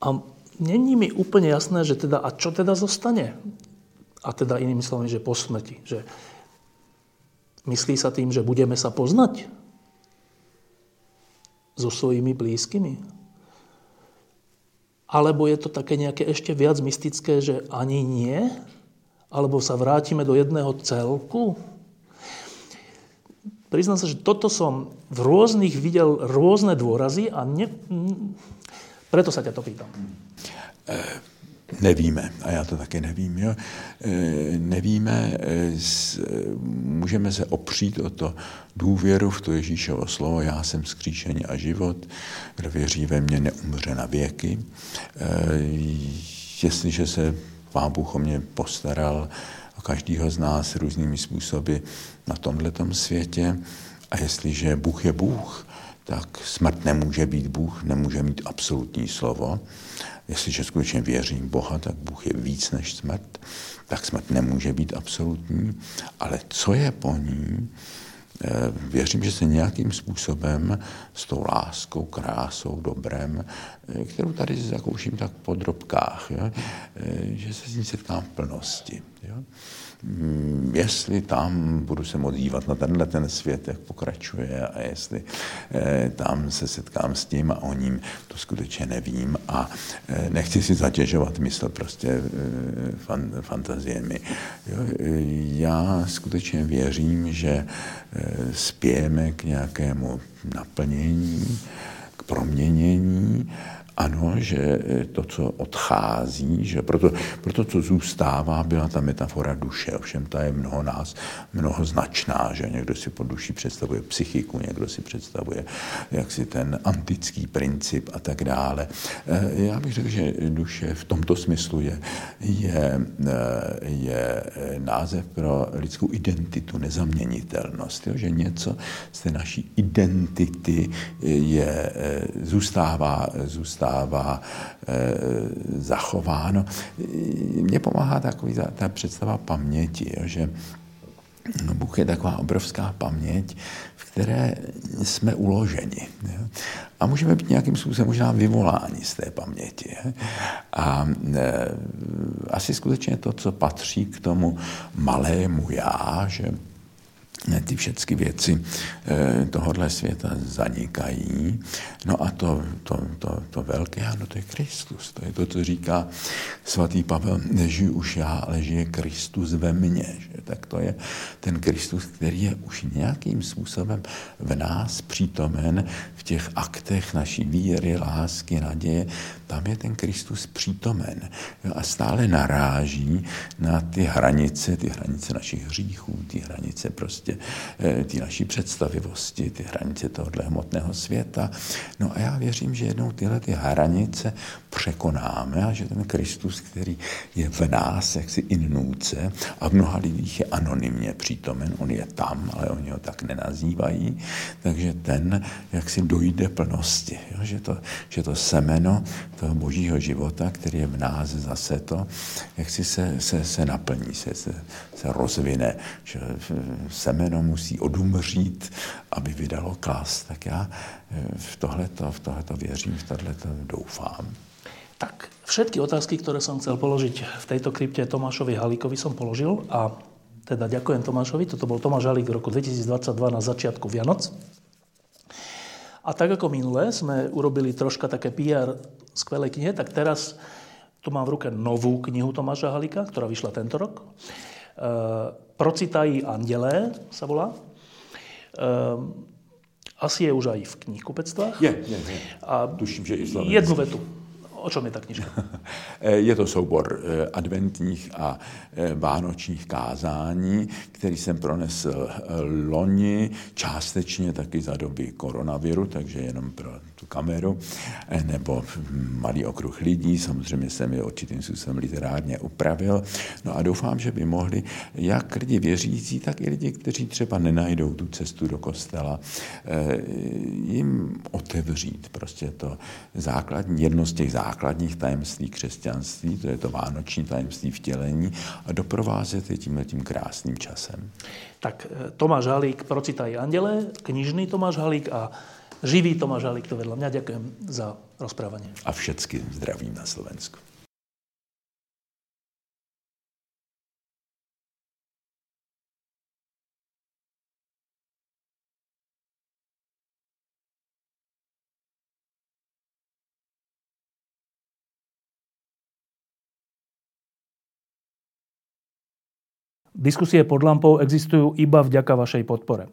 A není mi úplne jasné, že teda, a čo teda zostane? A teda inými slovami, že po smrti. Že myslí sa tým, že budeme sa poznať so svojimi blízkymi? Alebo je to také nejaké ešte viac mystické, že ani nie? Alebo sa vrátime do jedného celku? Priznám sa, že toto som v rôznych videl rôzne dôrazy a ne, preto sa ťa to pýtam. Nevíme, a já to taky nevím. Jo? Nevíme, můžeme se opřít o to důvěru v to Ježíšovo slovo, já jsem skříšení a život, kdo věří ve mě, neumře na věky. Jestliže se Pán Bůh o mě postaral, o každého z nás různými způsoby na tomhletom světě, a jestliže Bůh je Bůh, tak smrt nemůže být Bůh, nemůže mít absolutní slovo. Jestliže skutečně věřím Boha, tak Bůh je víc než smrt, tak smrt nemůže být absolutní. Ale co je po ní, eh, věřím, že se nějakým způsobem s tou láskou, krásou, dobrem, eh, kterou tady zakouším tak po drobkách, jo, eh, že se s ní setkám v plnosti. Jo. Mm, jestli tam budu se moc dívat na tenhle ten svět, jak pokračuje a jestli eh, tam se setkám s tím a o ním, to skutečně nevím a eh, nechci si zatěžovat mysl prostě eh, fan, fantaziemi. Jo, já skutečně věřím, že spějeme k nějakému naplnění, k proměnění ano, že eh, to, co odchází, že proto, proto co zůstává, byla ta metafora duše. Ovšem ta je mnoho nás, mnoho značná, že někdo si pod duší představuje psychiku, někdo si představuje jaksi ten antický princip a tak dále. Eh, já bych řekl, že duše v tomto smyslu je, je, eh, je název pro lidskou identitu, nezaměnitelnost. Jo? Že něco z té naší identity je, zůstává, zůstává zůstává e, zachováno. Mně pomáhá takový ta, ta představa paměti, jo, že Bůh je taková obrovská paměť, v které jsme uloženi. Jo. A můžeme být nějakým způsobem možná vyvoláni z té paměti. Jo. A e, asi skutečně to, co patří k tomu malému já, že ty všechny věci eh, tohohle světa zanikají. No a to, to, to, to velké, ano, to je Kristus. To je to, co říká svatý Pavel, nežiju už já, ale žije Kristus ve mně. Že? Tak to je ten Kristus, který je už nějakým způsobem v nás přítomen v těch aktech naší víry, lásky, naděje. Tam je ten Kristus přítomen a stále naráží na ty hranice, ty hranice našich hříchů, ty hranice prostě Eh, ty naší představivosti, ty hranice tohohle hmotného světa. No a já věřím, že jednou tyhle ty hranice překonáme a že ten Kristus, který je v nás, jak si innůce a v mnoha lidích je anonymně přítomen, on je tam, ale oni ho tak nenazývají, takže ten, jak si dojde plnosti, jo? Že, to, že to semeno toho božího života, který je v nás zase to, jak si se, se, se naplní, se, se, se rozvine, že semeno musí odumřít, aby vydalo klas. Tak já eh, v tohleto, v tohleto věřím, v tohleto doufám. Tak, všetky otázky, ktoré som chcel položiť v tejto krypte Tomášovi Halíkovi som položil a teda ďakujem Tomášovi. Toto bol Tomáš Halík v roku 2022 na začiatku Vianoc. A tak ako minule sme urobili troška také PR skvelej knihe, tak teraz tu mám v ruke novú knihu Tomáša Halíka, ktorá vyšla tento rok. Eh, Procitají andělé sa volá. Eh, asi je už aj v knihkupectvách. Je, je, je. A Tuším, že i Jednu vetu. O čom je ta knižka? (laughs) je to soubor eh, adventních a vánočních kázání, který jsem pronesl loni, částečně taky za doby koronaviru, takže jenom pro tu kameru, eh, nebo malý okruh lidí, samozřejmě jsem je určitým způsobem literárně upravil. No a doufám, že by mohli jak lidi věřící, tak i lidi, kteří třeba nenajdou tu cestu do kostela, eh, jim otevřít prostě to základní, jedno z těch základních tajemství křesťanství, to je to vánoční tajemství vtělení, a doprovázet je tímhle tím krásným časem. Tak e, Tomáš Halík, Procitaj andele, knižný Tomáš Halík a živý Tomáš Halík to vedľa mňa. Ďakujem za rozprávanie. A všetky zdravím na Slovensku. Diskusie pod lampou existujú iba vďaka vašej podpore.